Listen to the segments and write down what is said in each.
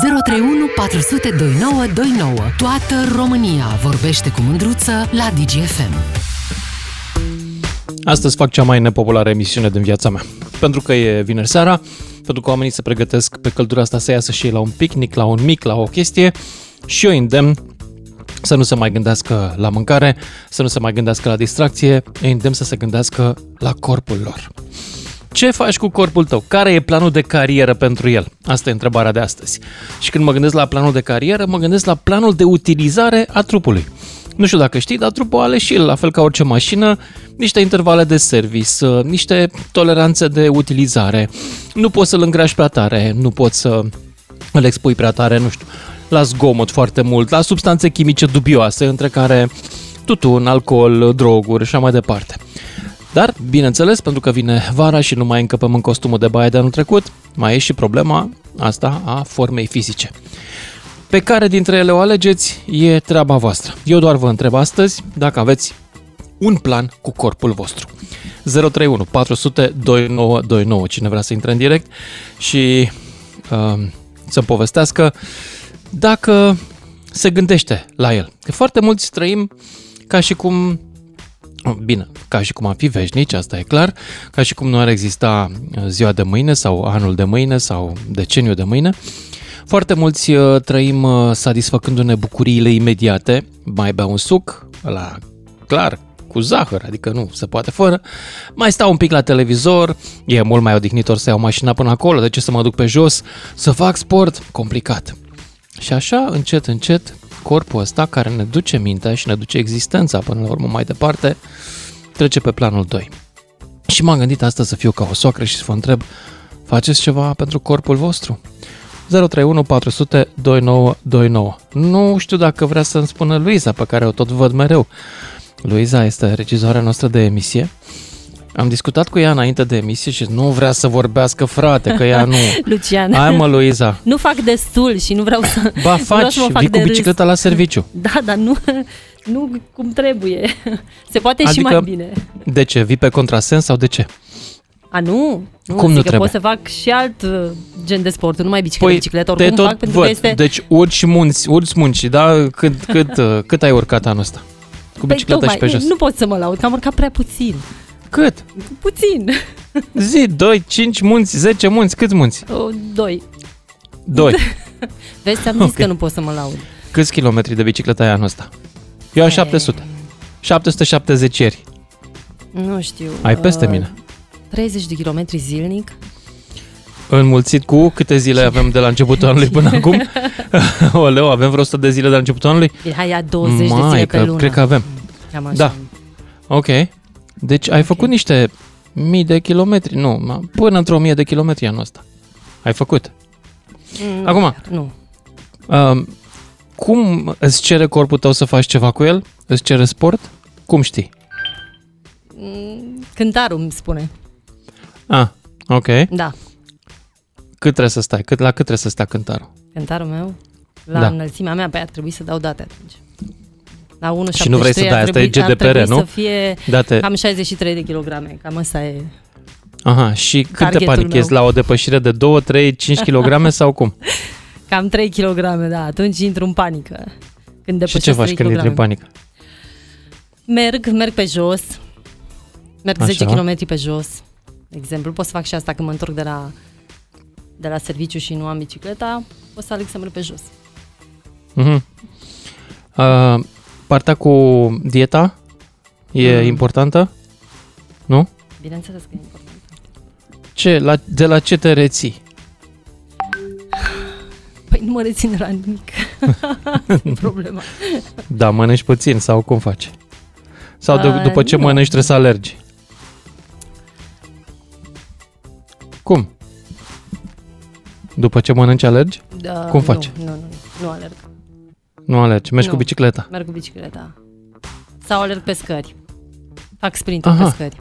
031 400 2929. Toată România vorbește cu mândruță la DGFM. Astăzi fac cea mai nepopulară emisiune din viața mea. Pentru că e vineri seara, pentru că oamenii se pregătesc pe căldura asta să iasă și ei la un picnic, la un mic, la o chestie și eu îndemn să nu se mai gândească la mâncare, să nu se mai gândească la distracție, îi îndemn să se gândească la corpul lor. Ce faci cu corpul tău? Care e planul de carieră pentru el? Asta e întrebarea de astăzi. Și când mă gândesc la planul de carieră, mă gândesc la planul de utilizare a trupului. Nu știu dacă știi, dar trupul are și el, la fel ca orice mașină, niște intervale de service, niște toleranțe de utilizare. Nu poți să-l îngrași prea tare, nu poți să îl expui prea tare, nu știu, la zgomot foarte mult, la substanțe chimice dubioase, între care tutun, alcool, droguri și așa mai departe. Dar, bineînțeles, pentru că vine vara și nu mai încăpem în costumul de baie de anul trecut, mai e și problema asta a formei fizice. Pe care dintre ele o alegeți e treaba voastră. Eu doar vă întreb astăzi dacă aveți un plan cu corpul vostru. 031 400 2929, cine vrea să intre în direct și uh, să-mi povestească dacă se gândește la el. Că foarte mulți trăim ca și cum Bine, ca și cum am fi veșnici, asta e clar, ca și cum nu ar exista ziua de mâine sau anul de mâine sau deceniul de mâine. Foarte mulți uh, trăim uh, satisfăcându-ne bucuriile imediate, mai bea un suc, la clar, cu zahăr, adică nu se poate fără, mai stau un pic la televizor, e mult mai odihnitor să iau mașina până acolo, de ce să mă duc pe jos, să fac sport, complicat. Și așa, încet, încet, corpul ăsta care ne duce mintea și ne duce existența până la urmă mai departe, trece pe planul 2. Și m-am gândit astăzi să fiu ca o soacră și să vă întreb, faceți ceva pentru corpul vostru? 031 400 2929. Nu știu dacă vrea să-mi spună Luiza, pe care o tot văd mereu. Luiza este regizoarea noastră de emisie am discutat cu ea înainte de emisie și nu vrea să vorbească, frate, că ea nu... Lucian. Hai mă, Luiza. Nu fac destul și nu vreau să... Ba, faci, să fac vii cu bicicleta la serviciu. Da, dar nu, nu cum trebuie. Se poate adică, și mai bine. De ce? Vii pe contrasens sau de ce? A, nu. nu cum nu trebuie? pot să fac și alt uh, gen de sport, nu mai bicicletă, păi, bicicletă, oricum tot fac, pentru văd. că este... Deci urci munți, urci munci, da? Cât, cât, uh, cât ai urcat anul ăsta? Cu păi, bicicleta tocmai, și pe jos. Nu pot să mă laud, că am urcat prea puțin. Cât? Puțin. Zi, 2, 5 munți, 10 munți, câți munți? O, doi. 2. Vezi, ți-am zis okay. că nu pot să mă laud. Câți kilometri de bicicletă ai anul ăsta? Eu am 700. 770 ieri. Nu știu. Ai peste uh, mine. 30 de kilometri zilnic. Înmulțit cu câte zile avem de la începutul anului până acum? Oleu, avem vreo 100 de zile de la începutul anului? Bine, hai, ia 20 Mai, de zile pe lună. cred că avem. Cam așa. Da. Ok. Deci ai făcut niște mii de kilometri, nu, până într-o mie de kilometri anul ăsta. Ai făcut. Nu, Acum, nu. Uh, cum îți cere corpul tău să faci ceva cu el? Îți cere sport? Cum știi? Mm, cântarul îmi spune. Ah, ok. Da. Cât trebuie să stai? Cât, la cât trebuie să stea cântarul? Cântarul meu? La Da. înălțimea mea, pe ar trebui să dau date atunci. La 1,73 Și nu vrei să dai, ar asta e trebui- ar GDPR, trebui nu? să fie Date. cam 63 de kilograme, cam asta e. Aha, și cât te Targetul panichezi? meu. La o depășire de 2, 3, 5 kg sau cum? Cam 3 kg, da, atunci intru în panică. Când Și ce depășesc faci 3 când intri în kg. panică? Merg, merg pe jos, merg Așa. 10 km pe jos, de exemplu. Pot să fac și asta când mă întorc de la, de la serviciu și nu am bicicleta, pot să aleg să merg pe jos. Mhm. Uh, partea cu dieta e Mm. importantă? Nu? Bineînțeles că e important. Ce, la, de la ce te reții? Păi nu mă rețin de la nimic. Asta e problema. Da, mănânci puțin sau cum faci? Sau de, Uh, după ce nu. mănânci trebuie să alergi? Cum? După ce mănânci alergi? Da, Cum faci? Nu, nu, nu, nu alerg. Nu alergi, mergi Nu. cu bicicleta. Merg cu bicicleta. Sau alerg pe scări. Fac sprinturi Aha. pe scări.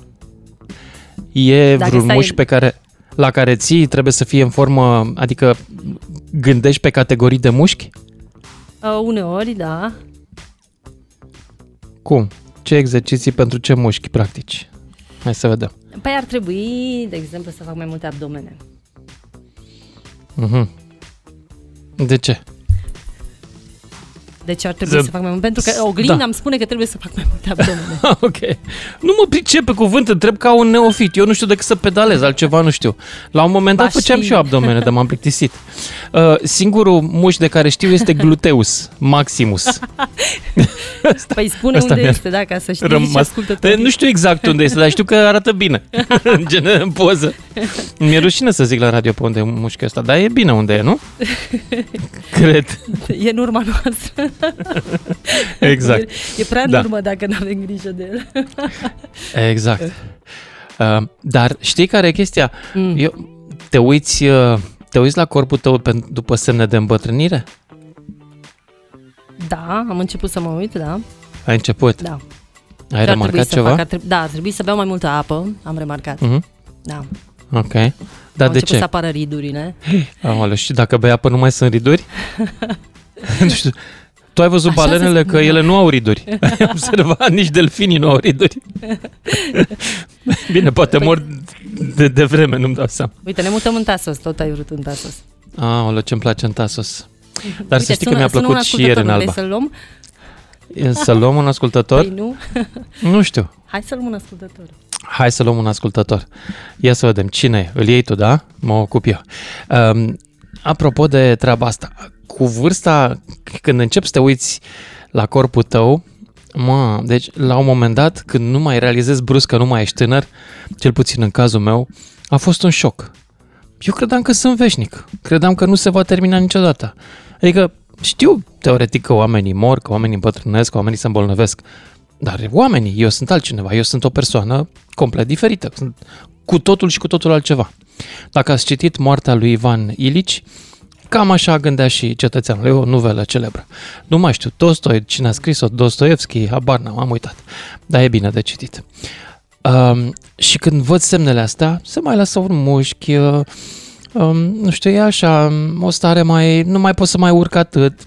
E Dacă vreun stai- mușchi pe care, la care ții trebuie să fie în formă, adică gândești pe categorii de mușchi? Uh, uneori, da. Cum? Ce exerciții pentru ce mușchi practici? Hai să vedem. Păi ar trebui, de exemplu, să fac mai multe abdomene. Mhm. De ce? De ce ar trebui Ză- să fac mai mult? Pentru că oglinda Da. îmi spune că trebuie să fac mai multe abdomene. ok. Nu mă pricep pe cuvânt, întreb ca un neofit. Eu nu știu decât să pedalez, altceva nu știu. La un moment dat Ba făceam știi. și eu abdomene, dar m-am plictisit. Uh, singurul muș de care știu este gluteus maximus. Păi spune Asta unde mi-a este, da, ca să știi și Rămas. ascultătorii. Nu știu exact unde este, dar știu că arată bine. în gen, în poză. Mi-e rușine să zic la radio pe unde e mușchiul ăsta, dar e bine unde e, nu? Cred. E în urma noastră. Exact. E prea în Da. urmă dacă nu avem grijă de el. Exact. Uh, dar știi care e chestia? Mm. Eu, te uiți, uh, te uiți la corpul tău pen- după semne de îmbătrânire? Da, am început să mă uit, da. Ai început? Da. Ai Ce ar trebui remarcat să ceva? Fac? Ar trebui, da, ar trebui să beau mai multă apă, am remarcat. Mhm. Da. Ok. Au Dar de început ce? să apară ridurile. Aoleu, și dacă bei apă nu mai sunt riduri? nu știu. Tu ai văzut Așa se balenele că spune. ele nu au riduri. Ai observat, nici delfinii nu au riduri. Bine, poate Păi- mor de, de vreme, nu-mi dau seama. Uite, ne mutăm în Tasos, tot ai vrut în Tasos. Aoleu, ce-mi place în Tasos. Dar Uite, să știi că sună- mi-a sună un plăcut și ieri în ascultător, Alba. Vrei să-l luăm? E, Să luăm un ascultător? Păi nu. Nu știu. Hai să luăm un ascultător. Hai să luăm un ascultător. Ia să vedem. Cine e? Îl iei tu, da? Mă ocup eu. Um, apropo de treaba asta, cu vârsta, când începi să te uiți la corpul tău, mă, deci la un moment dat, când nu mai realizezi brusc că nu mai ești tânăr, cel puțin în cazul meu, a fost un șoc. Eu credeam că sunt veșnic. Credeam că nu se va termina niciodată. Adică știu teoretic că oamenii mor, că oamenii împătrânesc, că oamenii se îmbolnăvesc. Dar oamenii, eu sunt altcineva, eu sunt o persoană complet diferită, sunt cu totul și cu totul altceva. Dacă ați citit Moartea lui Ivan Ilici, cam așa gândea și cetățeanul, e o novelă celebră. Nu mai știu, Tolstoi, cine a scris-o, Dostoevski, habar n-am, am uitat. Dar e bine de citit. Um, și când văd semnele astea, se mai lasă un mușchi, uh, um, nu știu, e așa, um, o stare mai, nu mai pot să mai urc atât,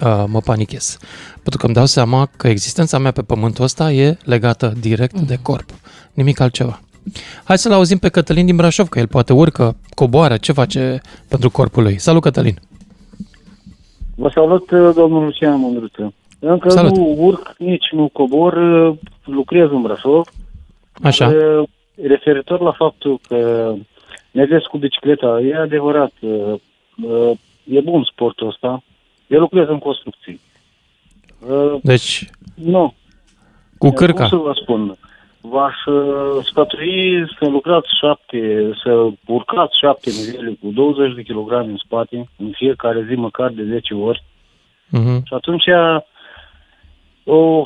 uh, mă panichez. Pentru că îmi dau seama că existența mea pe pământul ăsta e legată direct de corp, nimic altceva. Hai să-l auzim pe Cătălin din Brașov, că el poate urcă, coboară, ce face pentru corpul lui. Salut, Cătălin! Vă salut, domnul Lucian Mândruță. Încă Salut. nu urc, nici nu cobor, lucrez în Brașov. Așa. Dar, Referitor la faptul că mergeți cu bicicleta, e adevărat, e bun sportul ăsta. Eu lucrez în construcții. Deci, Nu, cu cum cârca. să vă spun, v-aș uh, sfatui să lucrați șapte, să urcați șapte nivele cu 20 de kilograme în spate, în fiecare zi măcar de 10 ori. Mhm. Și atunci, o,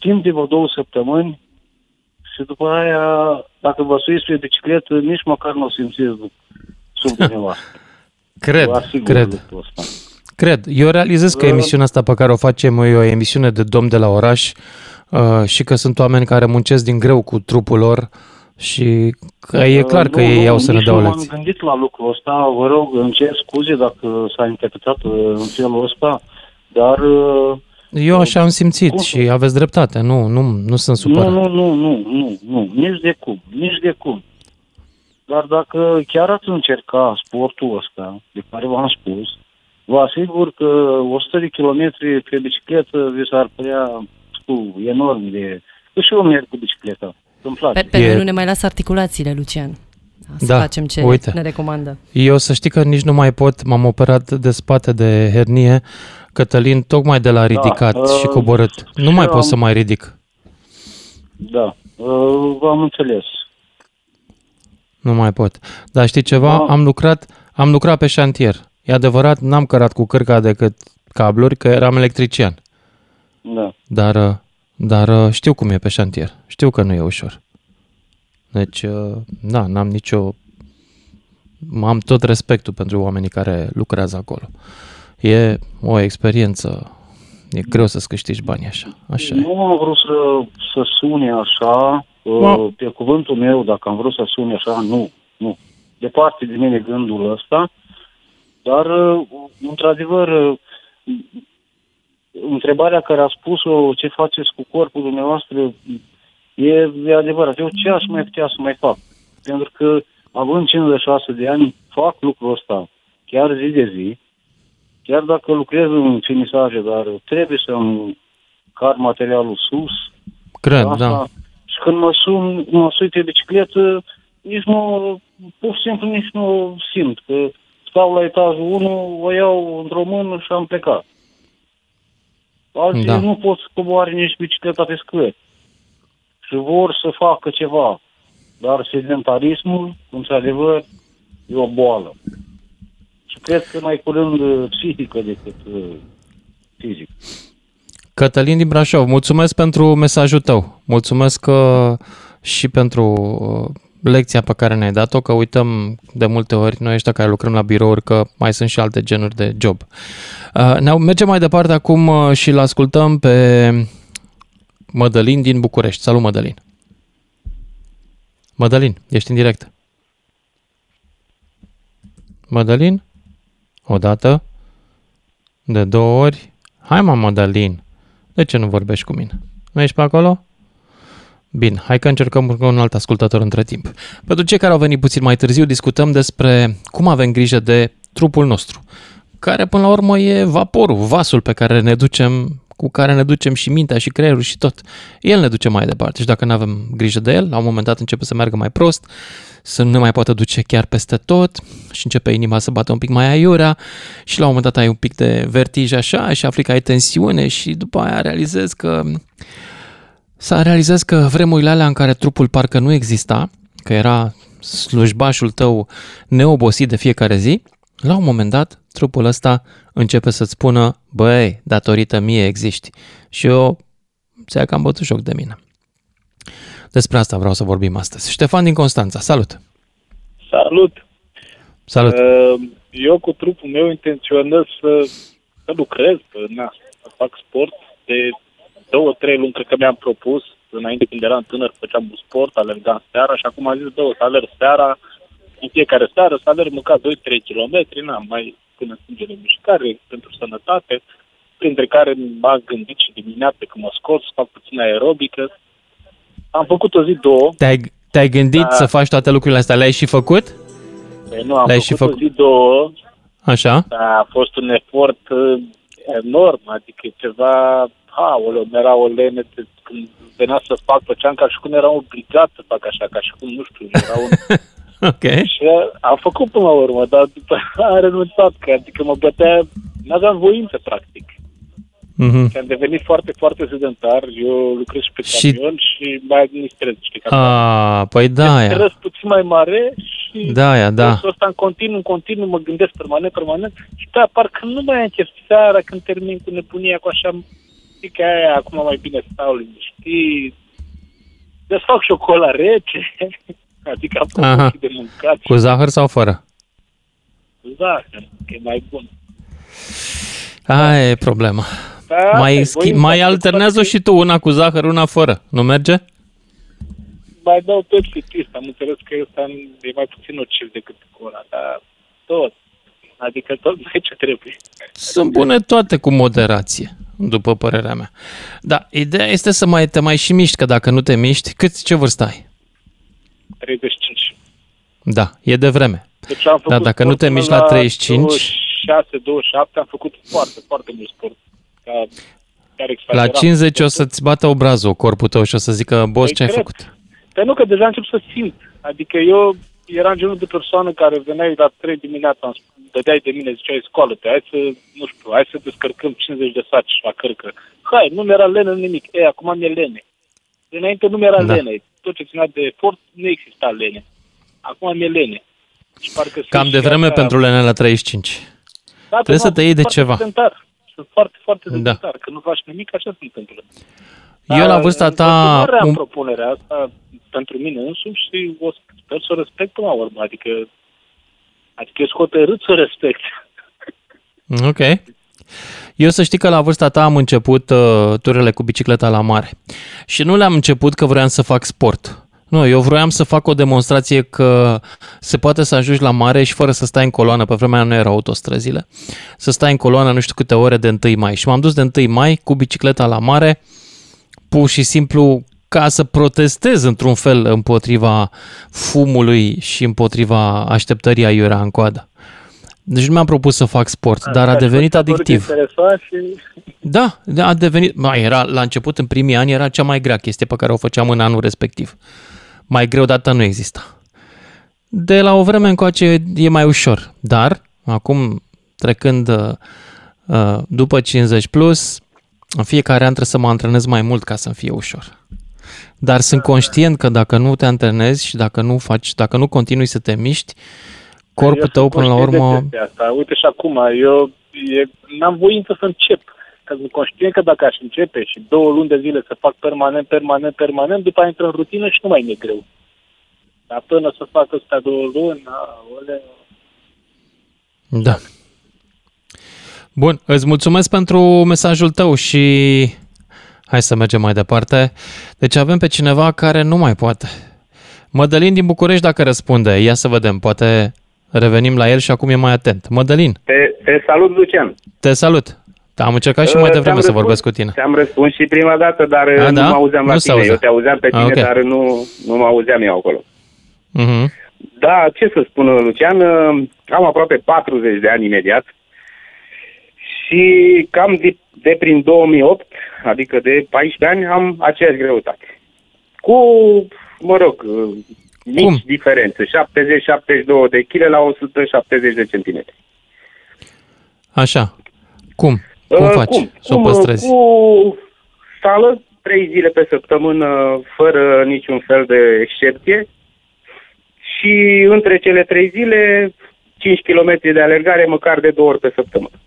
timp de vreo două săptămâni, și după aia, dacă vă suiți pe bicicletă, nici măcar nu o simțiți sub dumneavoastră. Cred, Vă asigur cred. lucrul ăsta. Cred. Eu realizez că Uh. emisiunea asta pe care o facem e o emisiune de domn de la oraș uh, și că sunt oameni care muncesc din greu cu trupul lor și că e clar că Nu, ei nu, au să ne nici dea o nu lecție. m-am gândit la lucrul ăsta, vă rog, îmi cer scuze dacă s-a interpretat uh, în felul ăsta, dar uh, Eu așa am simțit Cum să- și aveți dreptate. Nu, nu, nu sunt nu, supărat. nu, nu, nu, nu, nu, nici de cum, nici de cum. Dar dacă chiar ați încerca sportul ăsta, de care v-am spus, vă asigur că 100 de kilometri pe bicicletă vi s-ar părea știu, enorm de... Că și eu merg cu bicicleta, îmi place. Pe, pe E- noi nu ne mai lasă articulațiile, Lucian. Să Da, facem ce uite. ne recomandă. Eu să știi că nici nu mai pot, m-am operat de spate de hernie, Cătălin, tocmai de la ridicat uh, și coborât. Nu și mai eu pot am- să mai ridic. Da, uh, v-am înțeles. Nu mai pot. Dar știi ceva? Da. Am lucrat, am lucrat pe șantier. E adevărat, n-am cărat cu cârca decât cabluri, că eram electrician. Da. Dar, uh, dar uh, știu cum e pe șantier. Știu că nu e ușor. Deci, uh, da, n-am nicio... Am tot respectul pentru oamenii care lucrează acolo. E o experiență. E greu să-ți câștigi bani așa. Așa e. Nu am vrut să, să sune așa, uh, pe cuvântul meu, dacă am vrut să sune așa, nu, nu. Departe de mine gândul ăsta, dar, uh, într-adevăr, uh, întrebarea care a spus-o, ce faceți cu corpul dumneavoastră, e, e adevărat. Eu ce aș mai putea să mai fac? Pentru că, având 56 de ani, fac lucrul ăsta chiar zi de zi, chiar dacă lucrez în finisaje, dar trebuie să-mi car materialul sus. Cred, Asta, da. Și când mă sun, mă sui pe bicicletă, nici nu, pur și simplu nici nu simt că stau la etajul 1, o iau într-o mână și am plecat. Alții Da. nu pot să coboare nici bicicleta pe scări. Și vor să facă ceva. Dar sedentarismul, într-adevăr, e o boală. Și cred că mai curând uh, psihică decât uh, fizic. Cătălin din Brașov, mulțumesc pentru mesajul tău. Mulțumesc uh, și pentru uh, lecția pe care ne-ai dat-o, că uităm de multe ori noi ăștia care lucrăm la birouri că mai sunt și alte genuri de job. Uh, ne mergem mai departe acum uh, și îl ascultăm pe Mădălin din București. Salut, Mădălin! Mădălin, ești în direct. Mădălin? O dată? De două ori? Hai mă, Mădălin! De ce nu vorbești cu mine? Nu ești pe acolo? Bine, hai că încercăm cu un alt ascultător între timp. Pentru cei care au venit puțin mai târziu, discutăm despre cum avem grijă de trupul nostru, care până la urmă e vaporul, vasul pe care ne ducem, cu care ne ducem și mintea și creierul și tot. El ne duce mai departe și dacă nu avem grijă de el, la un moment dat începe să meargă mai prost, să nu ne mai poată duce chiar peste tot și începe inima să bată un pic mai aiurea și la un moment dat ai un pic de vertij așa și afli că ai tensiune și după aia realizezi că S-a realizat că vremurile alea în care trupul parcă nu exista, că era slujbașul tău neobosit de fiecare zi, la un moment dat trupul ăsta începe să-ți spună, băi, datorită mie existi. Și eu ți-a cam bătut joc de mine. Despre asta vreau să vorbim astăzi. Ștefan din Constanța, salut! Salut! Salut! Uh, Eu cu trupul meu intenționez să, să lucrez, să, na, să fac sport. De două, trei luni cred că mi-am propus. Înainte când eram tânăr făceam un sport, alergam seara și acum am zis, două, să alerg seara, în fiecare seară să alerg măcar 2-3 km, n-am mai până sângele mișcare pentru sănătate, printre care m-am gândit și dimineața când mă scot să fac puțin aerobică. Am făcut o zi, două, Te-ai, te-ai gândit Da. să faci toate lucrurile astea? Le-ai și făcut? Păi nu, am Le-ai făcut, și o făcut? zi, două, Așa? a fost un efort uh, enorm, adică ceva, aoleu, mi-era o lene de, când venea să fac, făceam ca și cum eram obligat să fac așa, ca și cum, nu știu, era un... Ok. și am făcut până la urmă, dar după aia am renunțat, că adică mă bătea, n-aveam voință, practic. Mhm. Și am devenit foarte, foarte sedentar, eu lucrez și pe Și- camion și mai administrez, știi, că A, păi da, aia. stres puțin mai mare și Da, aia, da. stresul ăsta în continuu, în continuu, mă gândesc permanent, permanent și pe aia parcă nu mai am chef seara când termin cu nebunia, cu așa, știi că aia, acum mai bine stau liniștit, desfac și o cola rece, adică am Aha. făcut și de mâncat Cu zahăr sau fără? și zahăr, că e mai bun. Aia e problema. Da, asta Mai, e schi- voința, mai că alternează poate și tu una cu zahăr, una fără. Nu merge? Mai dau tot fitist, am înțeles că ăsta e mai puțin nociv decât cola, dar tot. Adică tot mai ce trebuie. Sunt bune toate cu moderație, după părerea mea. Da, ideea este să mai te mai și miști, că dacă nu te miști, cât ce vârstă ai? 35. Da, e de vreme. Deci am făcut Da, dacă nu sport te până miști la 35. 26, 27 am făcut foarte, foarte mult sport. Ca, chiar La exageram. 50 o să-ți bată obrazul corpul tău și o să zică, boss, Păi ce ai cred. făcut? Păi nu, că deja încep să simt. Adică eu eram genul de persoană care veneai la 3 dimineața, îmi dădeai de mine, ziceai, scoală-te, hai să, nu știu, hai să descărcăm 50 de saci la cărcă. Hai, nu mi-era lene nimic. Ei, acum mi-e lene. Înainte nu mi-era Da. lene. Tot ce ținea de efort, nu exista lene. Acum mi-e lene. Și parcă sunt Cam de și vreme așa- pentru lene la 35. Da, Trebuie nu, să te iei de sunt ceva. Foarte sedentar. Sunt foarte, foarte Da. sedentar. Că nu faci nimic, așa se întâmplă. Eu la Dar, vârsta în ta... continuare am un- propunerea asta pentru mine însumi și o sper să o respect până la urmă. Adică, adică eu sunt hotărât să o respect. Ok. Eu să știi că la vârsta ta am început uh, turele cu bicicleta la mare. Și nu le-am început că vroiam să fac sport. Nu, eu vroiam să fac o demonstrație că se poate să ajungi la mare și fără să stai în coloană, pe vremea aia nu erau autostrăzile, să stai în coloană nu știu câte ore de 1 mai. Și m-am dus de 1 mai cu bicicleta la mare, pur și simplu ca să protestez într-un fel împotriva fumului și împotriva așteptării aiurea în coadă. Deci nu mi-am propus să fac sport, dar a devenit adictiv. Și... Da, da, a devenit... Mai era, la început, în primii ani, era cea mai grea chestie pe care o făceam în anul respectiv. Mai greu dată nu exista. De la o vreme încoace e mai ușor, dar acum, trecând uh, uh, după 50 plus, în fiecare an trebuie să mă antrenez mai mult ca să-mi fie ușor. Dar sunt conștient că dacă nu te antrenezi și dacă nu faci, dacă nu continui să te miști, corpul tău până la urmă... Asta. Uite și acum, eu e, n-am voință să încep. Că sunt conștient că dacă aș începe și două luni de zile să fac permanent, permanent, permanent, după aia intră în rutină și nu mai e greu. Dar până să fac ăsta două luni, ole... Da. Bun, îți mulțumesc pentru mesajul tău și hai să mergem mai departe. Deci avem pe cineva care nu mai poate. Mădălin din București dacă răspunde, ia să vedem, poate revenim la el și acum e mai atent. Mădălin. Te, te salut, Lucian. Te salut. Da, am încercat și mai devreme să vorbesc cu tine. Ți-am răspuns și prima dată, dar A, nu da? mă auzeam la nu tine. Eu te auzeam pe tine, A, okay. dar nu, nu mă auzeam eu acolo. Uh-huh. Da, ce să spun, Lucian, am aproape 40 de ani imediat și cam de, de prin 2008, adică de 14 ani, am aceeași greutate. Cu, mă rog, mici Cum? diferențe, 70-72 de kg la 170 de centimetri. Așa. Cum? Cum uh, faci cum? să o păstrezi? Cu sală, trei zile pe săptămână, fără niciun fel de excepție. Și între cele trei zile, 5 km de alergare, măcar de două ori pe săptămână.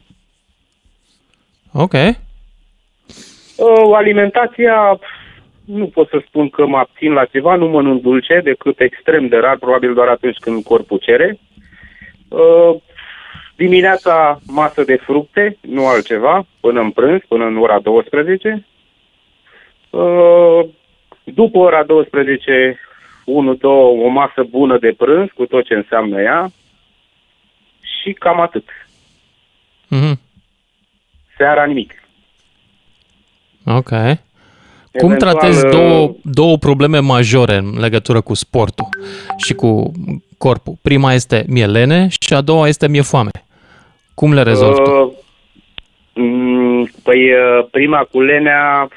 Ok. Uh, alimentația, nu pot să spun că mă abțin la ceva, nu mănânc dulce decât extrem de rar, probabil doar atunci când corpul cere. Uh, dimineața masă de fructe, nu altceva, până în prânz, până în ora 12. Uh, după ora 12, 1-2, o masă bună de prânz, cu tot ce înseamnă ea. Și cam atât. Mm-hmm. Seara nimic. Ok. Cum tratezi uh, două, două probleme majore în legătură cu sportul și cu corpul? Prima este mie lene și a doua este mie foame. Cum le rezolvi uh, mm, Păi uh, prima cu lenea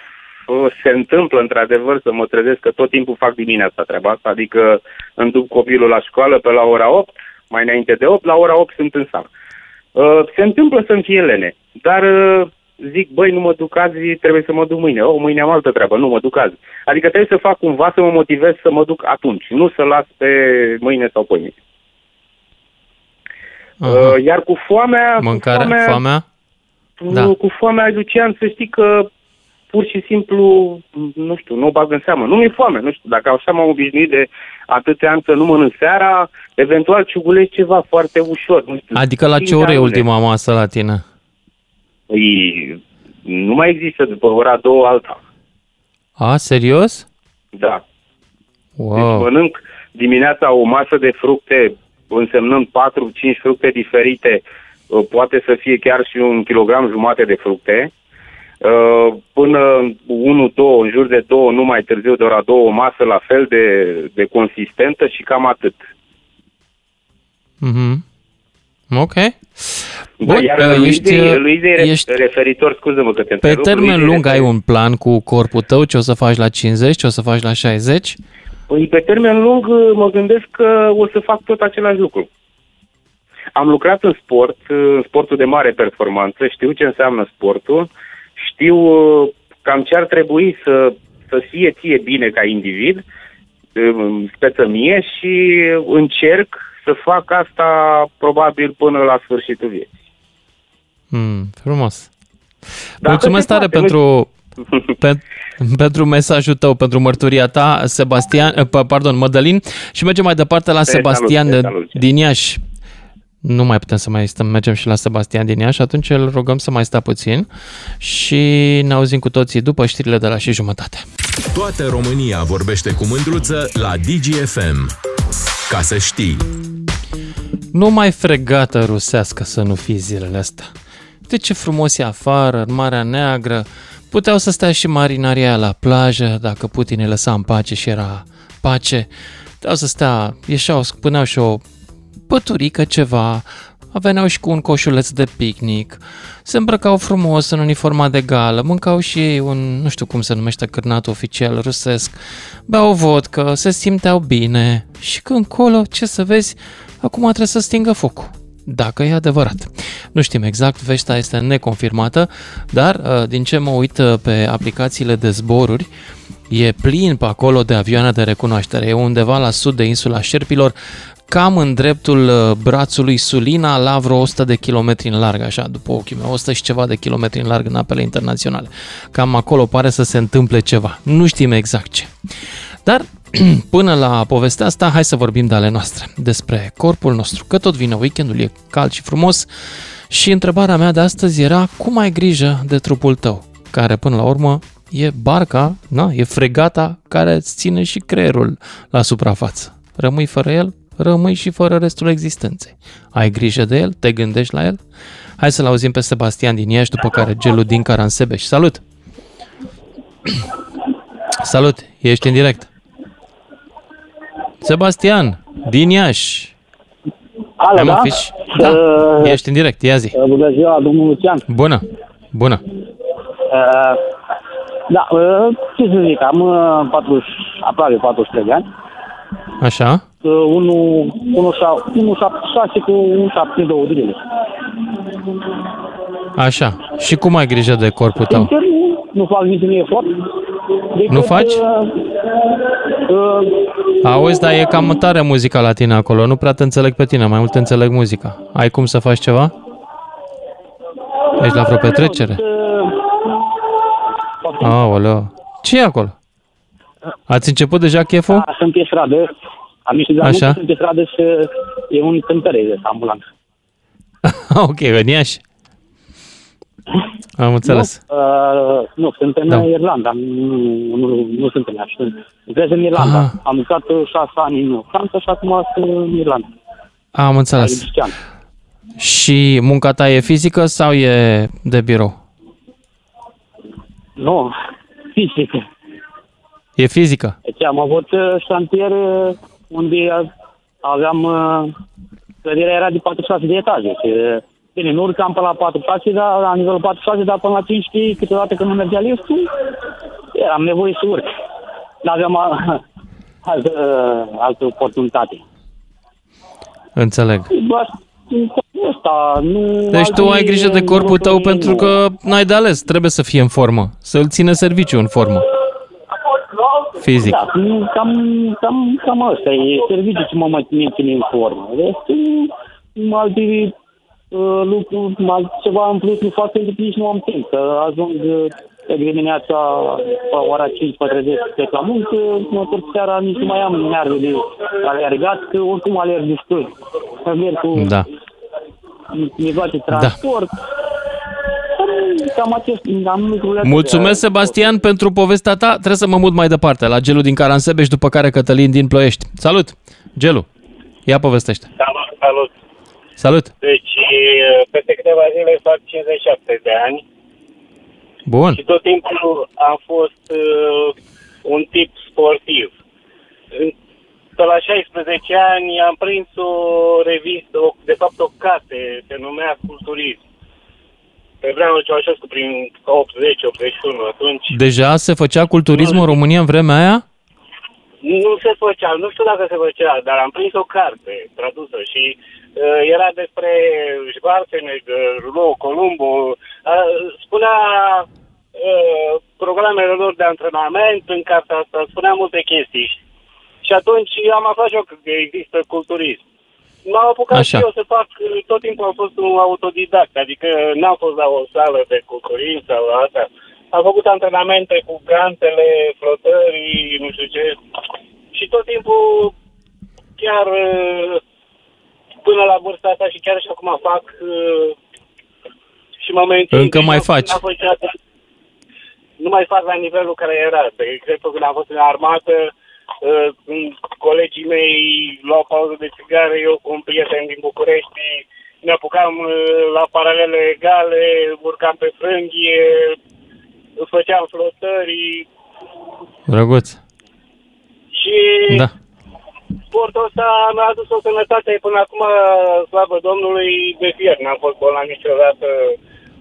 uh, se întâmplă într-adevăr să mă trezesc că tot timpul fac dimineața treaba asta, adică îmi duc copilul la școală pe la ora 8, mai înainte de 8, la ora 8 sunt în sală. Uh, se întâmplă să-mi fie lene, dar uh, zic, băi, nu mă duc azi, trebuie să mă duc mâine. O, mâine am altă treabă, nu mă duc azi. Adică trebuie să fac cumva să mă motivez să mă duc atunci, nu să las pe mâine sau pe mâine. Uh, iar cu foamea... Mâncare, cu foamea? foamea? Da. Cu foamea, Lucian, să știi că pur și simplu, nu știu, nu o bag în seamă. Nu mi-e foame, nu știu, dacă așa m-am obișnuit de atâția ani să nu mănânc seara, eventual ciugulesc ceva foarte ușor. Nu știu, adică la ce oră e ultima masă la tine? Păi, nu mai există după ora două alta. A, serios? Da. Wow. Deci mănânc dimineața o masă de fructe, însemnând 4-5 fructe diferite, uh, poate să fie chiar și un kilogram jumate de fructe, uh, până 1-2, în jur de 2, nu mai târziu de ora 2, o masă la fel de, de consistentă și cam atât. Mhm. Ok. Bun, da, iar uh, ești, Luize, ești referitor, scuză-mă că te Pe termen lung ai un plan cu corpul tău, ce o să faci la 50, ce o să faci la 60? Păi pe termen lung mă gândesc că o să fac tot același lucru. Am lucrat în sport, în sportul de mare performanță, știu ce înseamnă sportul, știu uh, cam ce ar trebui să, să fie ție bine ca individ, speță mie și încerc să fac asta probabil până la sfârșitul vieții. Mm, frumos. Dacă Mulțumesc tare poate, pentru, pe, pentru mesajul tău, pentru mărturia ta, Sebastian, eh, pardon, Mădălin, și mergem mai departe la te Sebastian salut, salut. din Iași. Nu mai putem să mai stăm, mergem și la Sebastian din Iași, atunci îl rugăm să mai stea puțin și ne auzim cu toții după știrile de la și jumătate. Toată România vorbește cu mândruță la DGFM. Ca să știi. Nu mai fregată rusească să nu fii zilele astea. De ce frumos e afară, în Marea Neagră. Puteau să stea și marinaria la plajă, dacă Putin îi lăsa în pace și era pace. Puteau să stea, ieșeau, spuneau și o păturică ceva, veneau și cu un coșuleț de picnic, se îmbrăcau frumos în uniforma de gală, mâncau și ei un, nu știu cum se numește cârnat oficial rusesc, beau vodcă, se simteau bine și când încolo, ce să vezi, acum trebuie să stingă focul dacă e adevărat. Nu știm exact, vestea este neconfirmată, dar uh, din ce mă uit uh, pe aplicațiile de zboruri, e plin pe acolo de avioane de recunoaștere. E undeva la sud de insula Șerpilor, cam în dreptul uh, brațului Sulina, la vreo 100 de kilometri în larg, așa, după ochii mei, 100 și ceva de kilometri în larg în apele internaționale. Cam acolo pare să se întâmple ceva. Nu știm exact ce. Dar până la povestea asta, hai să vorbim de ale noastre, despre corpul nostru, că tot vine weekendul, e cald și frumos și întrebarea mea de astăzi era cum ai grijă de trupul tău, care până la urmă e barca, na, e fregata care îți ține și creierul la suprafață. Rămâi fără el, rămâi și fără restul existenței. Ai grijă de el? Te gândești la el? Hai să-l auzim pe Sebastian din Iași, după care Gelu din Caransebeș. Salut! Salut! Ești în direct. Sebastian, din Iași. Alo, da? Fiș? Da, uh, ești în direct, ia zi. Bună ziua, domnul Lucian. Bună, bună. Uh, da, uh, ce să zic, am uh, 40, aproape 43 de ani. Așa? Uh, 1, 1, 1, 6 cu 1,72 de lei. Așa. Și cum ai grijă de corpul tău? Sincer, nu, nu fac niciun efort. Decât, Nu faci? Uh, uh, Auzi, dar e cam tare muzica la tine acolo. Nu prea te înțeleg pe tine, mai mult te înțeleg muzica. Ai cum să faci ceva? Ești la vreo petrecere? uh, Aoleo. ce e acolo? Ați început deja cheful? da, sunt pe stradă. Am ieșit de la Așa. muncă, sunt pe stradă să e un cântăre de ambulant. ok, în Iași. Am înțeles. Nu, uh, nu, sunt în Da. da. Irlanda, nu, nu, nu sunt în Iași. sunt- Lucrez în Irlanda. Ah. Am lucrat uh, șase ani în Franța și acum sunt în Irlanda. Am înțeles. Cristian. Și munca ta e fizică sau e de birou? Nu, fizic. E fizică? Deci am avut uh, șantier uh, unde aveam... uh, Clădirea era de 46 de etaje. Și, uh, bine, nu urcam până la 46, dar la nivelul 46, dar până la 15, câteodată când nu mergea liftul, am nevoie să urc. Nu aveam a- altă, altă oportunitate. Înțeleg. Doar ăsta, nu Deci tu alte ai grijă de corpul tău lucruri, pentru nu. că n-ai de ales, trebuie să fie în formă, să-l țină serviciu în formă. Fizic. Da, cam, cam, cam asta e serviciul ce mă mai menține în formă. Restul, alte uh, lucruri, ceva în plus nu fac pentru că nici nu am timp. Că ajung uh, de dimineața la ora 5 mă trezesc plec la muncă, mă întorc seara, nici nu mai am nerve de alergat, că oricum alerg destul. Că merg cu Da. mijloace de transport. Cam- Cam acest, am lucrurile astea. Mulțumesc, Sebastian, pentru povestea ta. Trebuie să mă mut mai departe, la Gelu din Caransebeș, după care Cătălin din Ploiești. Salut! Gelu, ia povestește. Salut, salut. Salut! Deci, peste câteva zile fac 57 de ani Bun. și tot timpul am fost uh, un tip sportiv. În- Pe la 16 ani am prins o revistă, o, de fapt o carte, se numea Culturism. Pe vremea Ceaușescu, prin 80-81, atunci Deja se făcea culturism în România în vremea aia? Nu se făcea, nu știu dacă se făcea, dar am prins o carte tradusă și uh, era despre Schwarzenegger, Rouleau, Columbo. Uh, spunea uh, programele lor de antrenament în cartea asta, spunea multe chestii. Și atunci am aflat și eu că există culturism. M-am apucat Așa. și eu să fac, uh, tot timpul am fost un autodidact, adică n-am fost la o sală de culturism sau la asta. Am făcut antrenamente cu gantele, flotării, nu știu ce. Și tot timpul, chiar uh, până la vârsta asta și chiar și acum fac uh, și mă mențin. Încă Deci mai n-am- faci. n-am fost niciodată- Nu mai fac la nivelul care era. De exemplu, când am fost în armată, uh, când colegii mei luau pauză de țigare, eu cu un prieten din București ne apucam uh, la paralele egale, urcam pe frânghie, făceam flotări Drăguț. și Da. sportul ăsta mi-a adus o sănătate până acum, slavă Domnului, de fier. N-am fost bolnav niciodată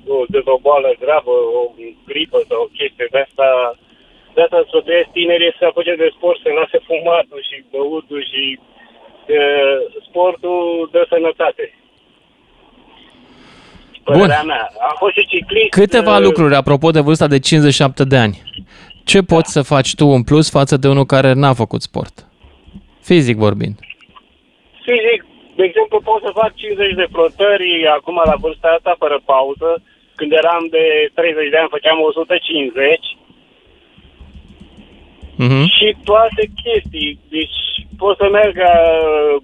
o, de o boală gravă, o gripă sau o chestie de asta. De asta sfătuiesc tinerii să apuce de sport, să lase fumatul și băutul și e, sportul dă sănătate. Părerea mea. Am fost și ciclist. Câteva uh, lucruri apropo de vârsta de 57 de ani. Ce poți să faci tu în plus față de unul care n-a făcut sport? Fizic vorbind. Fizic, de exemplu, pot să fac 50 de flotări acum la vârsta asta fără pauză. Când eram de 30 de ani făceam 150 Mhm. și toate chestii. Deci pot să merg uh,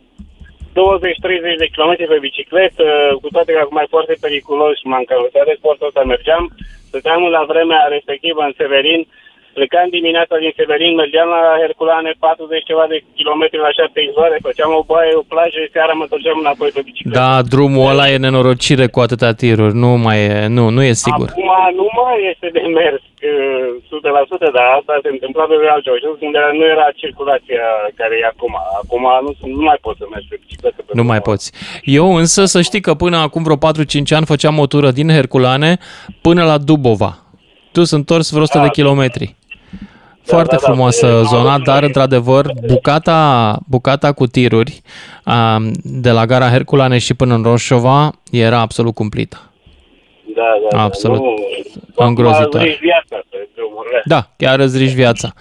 20-30 de km pe bicicletă, cu toate că acum e foarte periculos și m-am căutat de sportul ăsta, mergeam, stăteam la vremea respectivă în Severin, plecam dimineața din Severin, mergeam la Herculane 40 ceva de kilometri la 7 izvoare, făceam o baie, o plajă, seara mă întorceam înapoi pe bicicletă. Da, drumul ăla e nenorocire cu atâtea tiruri. Nu mai e, nu, nu e sigur. Acum nu mai este de mers uh, 100%, dar asta se întâmpla pe Real Jos, unde nu era circulația care e acum. Acum nu, nu mai poți să mergi pe bicicletă. Pe Nu mai poți. Eu însă să știi că până acum vreo 4-5 ani făceam o tură din Herculane până la Dubova. Tu sunt întors vreo 100 de kilometri. Foarte da, da, frumoasă e- zona, dar într-adevăr bucata, bucata cu tiruri a, de la gara Herculane și până în Roșova era absolut cumplită. Da, da, Absolut. Da, nu, Îngrozitoare. Acum viața pe drumurile astea. Da, chiar îți riști viața.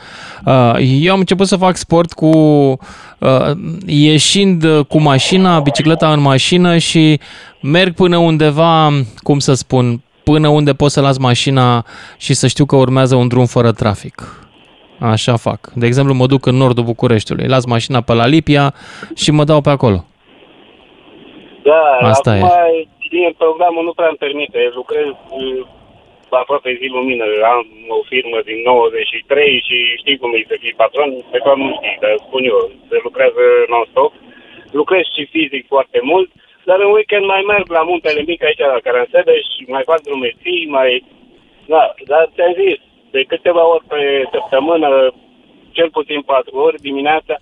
Uh, Eu am început să fac sport cu uh, ieșind uh, cu mașina, bicicleta în mașină și merg până undeva, cum să spun, până unde pot să las mașina și să știu că urmează un drum fără trafic. Așa fac. De exemplu, mă duc în nordul Bucureștiului, las mașina pe la Lipia și mă dau pe acolo. Da, Asta acum din programul nu prea îmi permite. Lucrez uh, aproape zi lumină. Am o firmă din 93 și știi cum e să fii patron. De fapt nu știi, dar spun eu, se lucrează non-stop. Lucrez și fizic foarte mult, dar în weekend mai merg la muntele mic aici la Caransebeș, mai fac drumeții, mai... Da, dar ți-am zis, de câteva ori pe săptămână, cel puțin patru ori dimineața,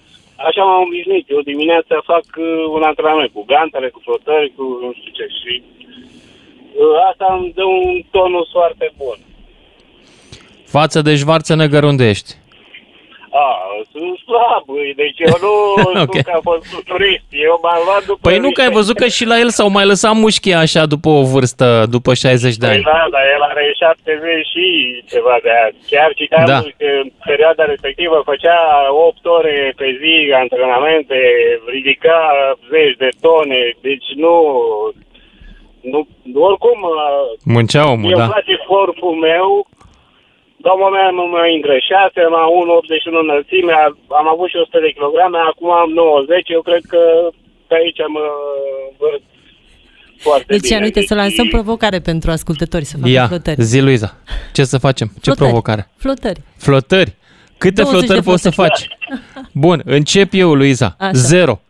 așa m-am obișnuit. Eu dimineața fac uh, un antrenament cu gantele, cu flotări, cu nu știu ce și uh, asta îmi dă un tonus foarte bun. Față de șvarță negărundești. A, sunt slab, băi, deci eu nu Ok. sunt ca fost turist, eu m-am luat după... Păi nu că ai niște- văzut că și la el s-au mai lăsat mușchii așa după o vârstă, după 60 de Păi ani. da, dar el are 70 și ceva de ani. Chiar citeam Da. că în perioada respectivă făcea 8 ore pe zi antrenamente, ridica zeci de tone, deci nu... nu oricum, Muncea omul, Mie da. îmi place corpul meu, la un moment mă mai îngrășasem, am 1,81 înălțime, am avut și 100 de kilograme, acum am 90, eu cred că pe aici mă văd foarte Deci, bine. uite, să lansăm provocare pentru ascultători să facă Ia, flotări. zi Luiza, ce să facem? Ce Flotări. provocare? Flotări. Flotări. Câte 20 flotări de poți să flotări. faci? Bun, încep eu, Luiza. Așa. Zero.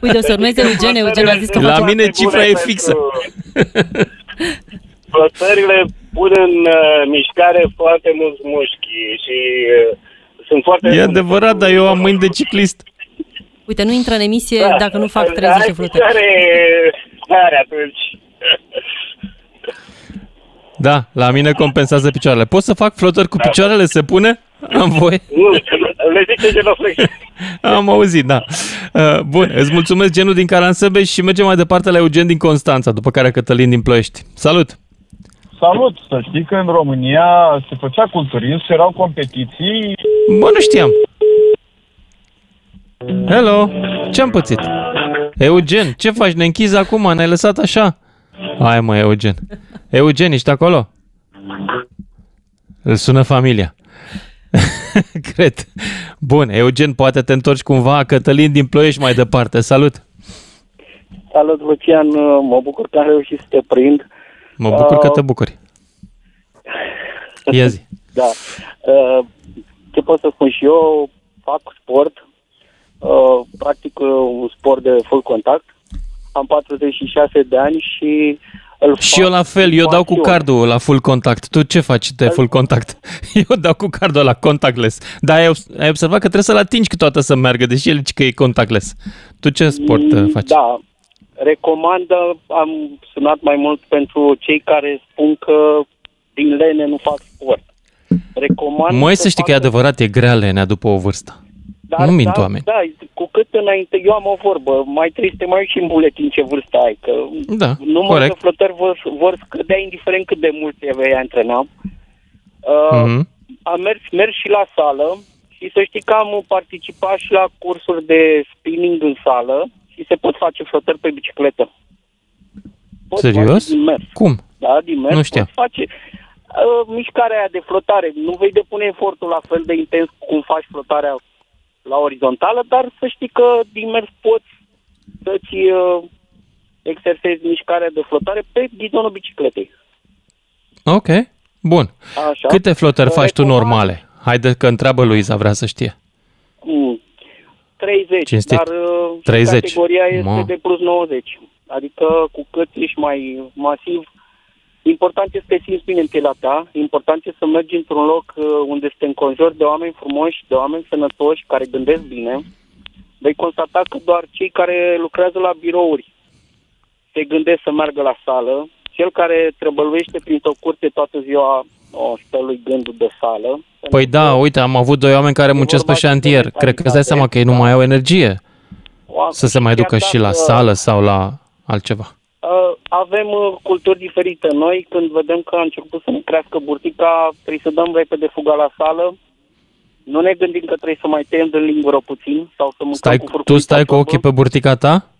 Uite, o să urmeze Eugen, Eugen a zis că La face... mine cifra e Bune fixă. pentru- Flotările pun în uh, mișcare foarte mulți mușchi și uh, sunt foarte... E bune adevărat, dar pentru- eu am mâini de ciclist. Uite, nu intră în emisie Da, dacă nu fac dar 30 de ai flotări. picioare mare atunci. Da, la mine compensează picioarele. Pot să fac flotări cu picioarele? Se pune? Am voie? Nu, le zice genoflex. Am auzit, da. Uh, Bun, îți mulțumesc genul din Caransebeș și mergem mai departe la Eugen din Constanța, după care Cătălin din Ploiești. Salut! Salut! Să știi că în România se făcea culturism și erau competiții. Bă, nu știam. Hello! Ce-am pățit? Eugen, ce faci? Ne închizi acum? Ne-ai lăsat așa? Hai mă, Eugen. Eugen, ești acolo? Îl sună familia. Cred. Bun, Eugen, poate te întorci cumva. Cătălin din Ploiești mai departe. Salut! Salut, Lucian, mă bucur că am reușit să te prind. Mă bucur că Uh, te bucuri. Ia zi. Da. Uh, Ce pot să spun și eu, fac sport, uh, practic uh, un sport de full contact. Am 46 de ani și îl Și eu la fel, eu dau cu pasiune. cardul la full contact. Tu ce faci de full contact? Eu dau cu cardul la contactless. Dar ai, obs- ai observat că trebuie să-l atingi câteodată să meargă, deși el zice că e contactless. Tu ce sport uh, faci? Da, recomand, am sunat mai mult pentru cei care spun că din lene nu fac sport. Recomand Măi, să știi că e facă- adevărat, e grea lenea după o vârstă. Dar, nu mint da, oameni. Da, cu cât înainte, eu am o vorbă, mai trebuie să te mai uiți și în buletin ce vârstă ai, că Da, numărul corect. de flotări vor, vor scădea indiferent cât de mult te vei antrena. Uh, Mhm. Am mers, mers și la sală și să știi că am participat și la cursuri de spinning în sală și se pot face flotări pe bicicletă. Poți Serios? face din mers. Cum? Da, din mers Nu știam. poți face uh, mișcarea aia de flotare. Nu vei depune efortul la fel de intens cum faci flotarea la orizontală, dar să știi că din mers poți să-ți uh, exersezi mișcarea de flotare pe ghidonul bicicletei. Ok, bun. Așa. Câte flotări Uh, faci tu recomand- normale? Haide că întreabă Luiza, vrea să știe. Mm, 30, Cinstit. dar uh, și 30. categoria este Mă. de plus 90. Adică cu cât ești mai masiv, important este să te simți bine în pielea ta, important este să mergi într-un loc uh, unde să te înconjori de oameni frumoși, de oameni sănătoși, care gândesc bine. Vei constata că doar cei care lucrează la birouri se gândesc să meargă la sală. Cel care trebăluiește printr-o curte toată ziua, o, stă lui gândul de sală. Păi da, uite, am avut doi oameni care muncesc pe vorba de șantier. Cred că îți dai seama că ei nu mai au energie să se mai ducă și la sală sau la altceva. Uh, avem uh, culturi diferite. Noi, când vedem că a început să ne crească burtica, trebuie să dăm repede fuga la sală. Nu ne gândim că trebuie să mai tăiem din lingură puțin sau să mâncăm Stai, cu tu furculița stai cu ciorbă. ochii pe burtica ta?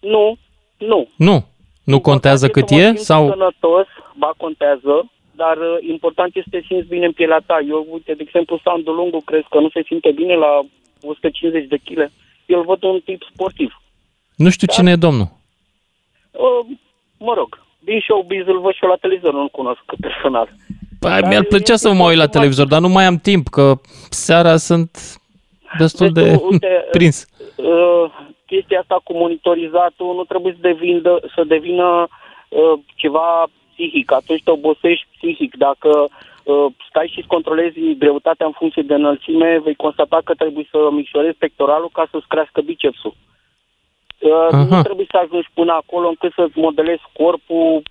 Nu, nu. Nu. Nu contează Important cât să mă e? simt Sau sănătos, ba contează, dar uh, important este să te simți bine în pielea ta. Eu, uite, de exemplu, Sandu Lungu, crezi că nu se simte bine la 150 de kg. Eu îl văd un tip sportiv. nu știu cine e domnul. Uh, mă rog, din showbiz îl văd și eu la televizor, nu-l cunosc personal. Păi, mi-ar plăcea să mă uit la televizor, dar nu mai am timp, că seara sunt destul Deci, de uite, prins. Uh, chestia asta cu monitorizatul nu trebuie să devină, să devină uh, ceva psihic. Atunci te obosești psihic. Dacă uh, stai și îți controlezi greutatea în funcție de înălțime, vei constata că trebuie să micșorezi pectoralul ca să-ți crească bicepsul. Uh, Aha. nu trebuie să ajungi până acolo încât să-ți modelezi corpul.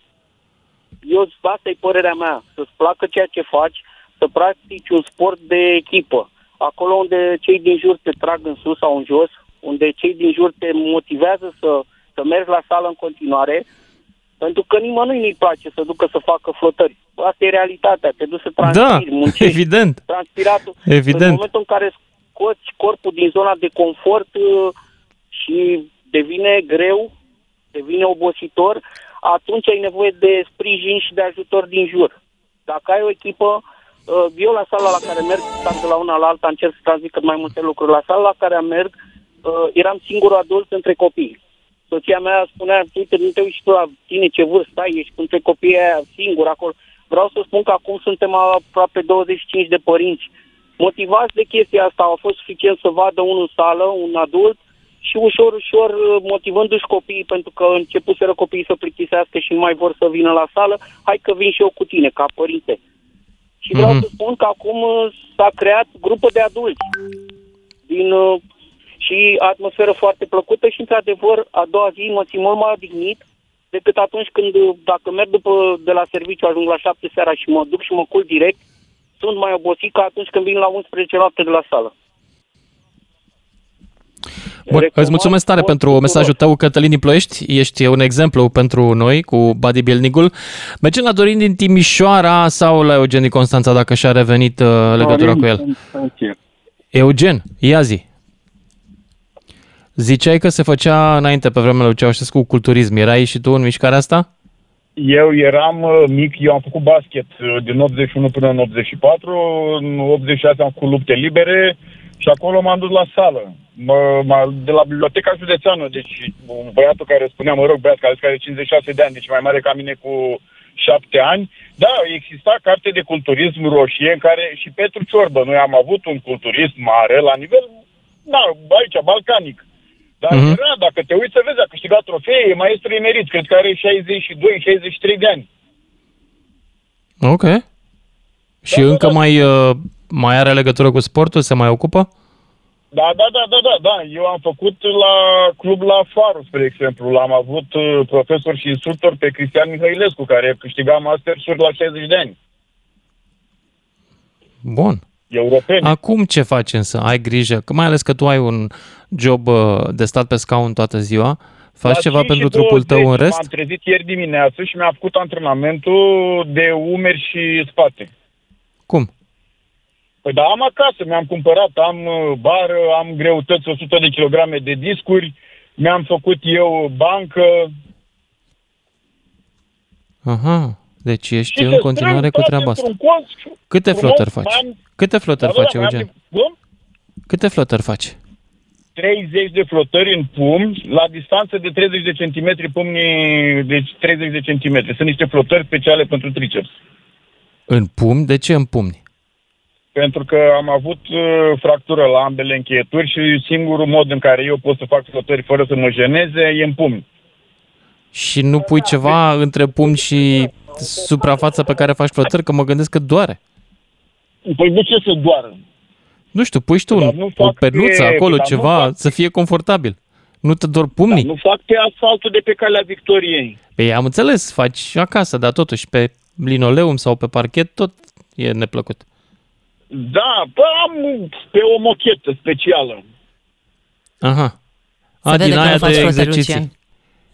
Eu, asta e părerea mea. Să-ți placă ceea ce faci, să practici un sport de echipă. Acolo unde cei din jur te trag în sus sau în jos, unde cei din jur te motivează să, să mergi la sală în continuare, pentru că nimănui nu-i place să ducă să facă flotări. Asta e realitatea. Te duci să Da, transpiri, muncești. evident. Transpiratul. Evident. În momentul în care scoți corpul din zona de confort uh, și devine greu, devine obositor, atunci ai nevoie de sprijin și de ajutor din jur. Dacă ai o echipă, uh, eu la sala la care merg, stau de la una la alta, încerc să transmit cât mai multe lucruri. La sala la care merg, uh, eram singurul adult între copii. Soția mea spunea, uite, nu te uiți și tu la tine ce vârstă ai, ești între copiii aia singur acolo. Vreau să spun că acum suntem aproape 25 de părinți. Motivați de chestia asta, au fost suficient să vadă unul în sală, un adult, și ușor, ușor, motivându-și copiii, pentru că începuseră copiii să plictisească și nu mai vor să vină la sală, hai că vin și eu cu tine, ca părinte. Și vreau Mhm. să spun că acum uh, s-a creat grupă de adulți din, uh, și atmosferă foarte plăcută și, într-adevăr, a doua zi mă simt mult mai odihnit decât atunci când, uh, dacă merg după, de la serviciu, ajung la șapte seara și mă duc și mă culc direct, sunt mai obosit ca atunci când vin la 11 noapte de la sală. Bun, îți mulțumesc tare pentru mesajul tău, Cătălin din Ploiești. Ești un exemplu pentru noi cu bodybuilding-ul. Mergem la Dorin din Timișoara sau la Eugen din Constanța, dacă și-a revenit uh, legătura cu el? Eugen, ia zi. Ziceai că se făcea înainte pe vremea lui Ceaușescu culturism. Erai și tu în mișcarea asta? Eu eram uh, mic, eu am făcut basket uh, din 81 până în 84, în 86 am făcut lupte libere și acolo m-am dus la sală. Mă, mă, de la biblioteca județeană, deci un băiatul care spunea, mă rog, băiat care are 56 de ani, deci mai mare ca mine cu 7 ani, da, exista carte de culturism roșie în care și Petru Ciorbă, noi am avut un culturism mare la nivel, da, aici, balcanic. Dar Mhm. era, dacă te uiți să vezi, a câștigat trofee, e maestru emerit, cred că are 62-63 de ani. Ok. Și Da, încă mai, uh, mai are legătură cu sportul? Se mai ocupă? Da, da, da, da, da, da. Eu am făcut la club la Faru, spre exemplu. L-am avut uh, profesor și instructor pe Cristian Mihailescu, care câștiga mastersuri la 60 de ani. Bun. Europene. Acum ce faci însă? Ai grijă, că mai ales că tu ai un job uh, de stat pe scaun toată ziua, faci La ceva 5 și pentru trupul tău 20 în rest? M-am trezit ieri dimineață și mi-am făcut antrenamentul de umeri și spate. Cum? Păi da, am acasă, mi-am cumpărat, am uh, bară, am greutăți 100 de kilograme de discuri, mi-am făcut eu bancă. Aha, deci ești și în se continuare strâng cu toate treaba asta. într-un colț. Câte frumos, flotări faci? mai am- Câte flotări Da, da, faci, da, mai am Eugen? de- Cum? Câte flotări faci? 30 de flotări în pumni, la distanță de 30 de centimetri, pumnii de 30 de centimetri. Sunt niște flotări speciale pentru triceps. În pumni? De ce în pumni? Pentru că am avut uh, fractură la ambele încheieturi și singurul mod în care eu pot să fac flotări fără să mă jeneze e în pumni. Și nu pui ceva între pumni și suprafața pe care faci flotări? Că mă gândesc că doare. Păi de ce să doară? Nu știu, pui și tu Dar un, nu o fac pernuță pe- acolo, dar nu ceva, fac- să fie confortabil. Nu te dor pumnii? Nu fac pe asfaltul de pe calea Victoriei. Păi am înțeles, faci acasă, dar totuși pe linoleum sau pe parchet tot e neplăcut. Da, bă, am pe o mochetă specială. Aha. Se A, vede din că aia nu faci de flotări, exerciții.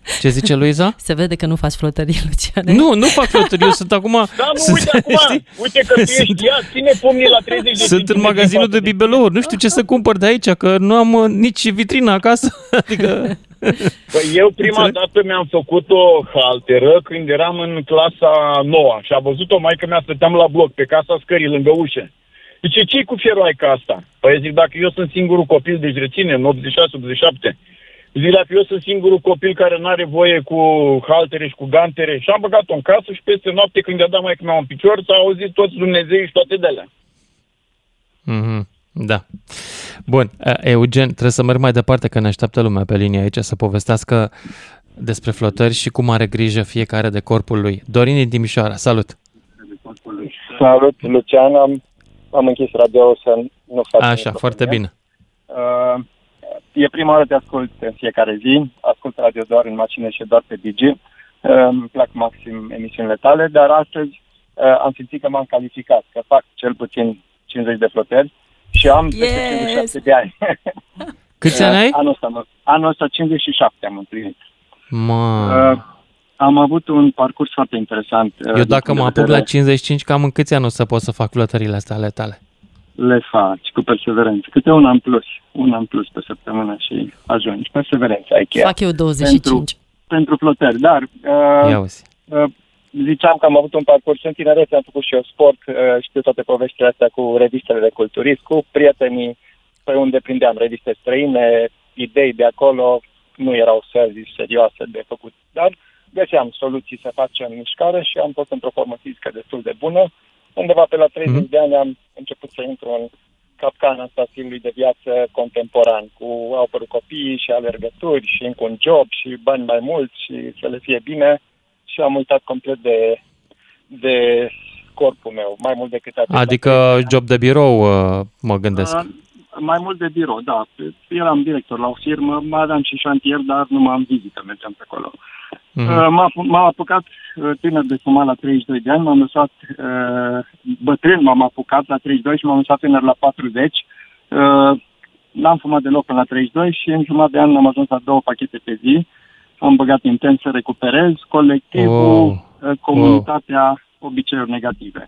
Lucian. Ce zice Luiza? Se vede că nu faci flotării, Lucian. Nu, nu fac flotări, eu sunt acum... Da, nu, sunt, uite acum, știi? uite că tu ești, Sunt- ia, ține pumnii la 30 de Sunt în centimetri magazinul față de bibelouri, nu știu ce să cumpăr de aici, că nu am uh, nici vitrină acasă. Adică... Păi eu prima Înțeleg. dată mi-am făcut o halteră când eram în clasa noua și a văzut-o maică mea, stăteam la bloc pe casa scării lângă ușă. Zice, ce cu feroaica asta? Păi zic, dacă eu sunt singurul copil, deci reține, în 86-87. Zic, dacă eu sunt singurul copil care nu are voie cu haltere și cu gantere și am băgat-o în casă și peste noapte când i-a dat maică mea un picior, s-a auzit toți Dumnezei și toate de alea. Mhm, Da. Bun, uh, Eugen, trebuie să merg mai departe, că ne așteaptă lumea pe linie aici să povestească despre flotări și cum are grijă fiecare de corpul lui. Dorin din Timișoara, salut! Salut, Lucian, am, am închis radio să nu fac Așa, microfonie. foarte bine. Uh, e prima oară te ascult în fiecare zi, ascult radio doar în mașină și doar pe Digi. Uh, îmi plac maxim emisiunile tale, dar astăzi uh, am simțit că m-am calificat, că fac cel puțin 50 de flotări și am Yes! 57 de ani. Câți ani ai? Anul ăsta, mă- anul ăsta 57 am împlinit. Mă, Uh, am avut un parcurs foarte interesant. uh, eu din dacă punct mă de apuc la vedere- 55, cam în câți ani o să pot să fac flotările astea ale tale? Le faci cu perseverență. Câte un an plus, un an plus pe săptămână și ajungi. Perseverență ai cheia. Fac eu 25. Pentru flotări, dar uh, Ia uzi. uh, ziceam că am avut un parcurs în tinerețe, am făcut și eu sport, uh, știu toate poveștile astea cu revistele de culturism, cu prietenii pe unde prindeam reviste străine, idei de acolo, nu erau săzi serioase de făcut, dar găseam soluții să facem mișcare și am fost într-o formă fizică destul de bună. Undeva pe la 30 Mhm. de ani am început să intru în capcana asta stilului de viață contemporan, cu au apărut copii și alergături și încă un job și bani mai mulți și să le fie bine și am uitat complet de, de corpul meu, mai mult decât atât. Adică job de birou, uh, mă gândesc. Uh, mai mult de birou, da. Eram director la o firmă, mai aveam și șantier, dar nu m-am vizită, mergeam pe acolo. Mhm. Uh, m-a, m-am apucat uh, tânăr de fumat la 32 de ani, m-am lăsat uh, bătrân, m-am apucat la 32 și m-am lăsat tânăr la 40. Uh, n-am fumat deloc până la 32 și în jumătate de an am ajuns la două pachete pe zi. Am băgat intens să recuperez colectivul, Oh, uh, comunitatea, obiceiuri negative.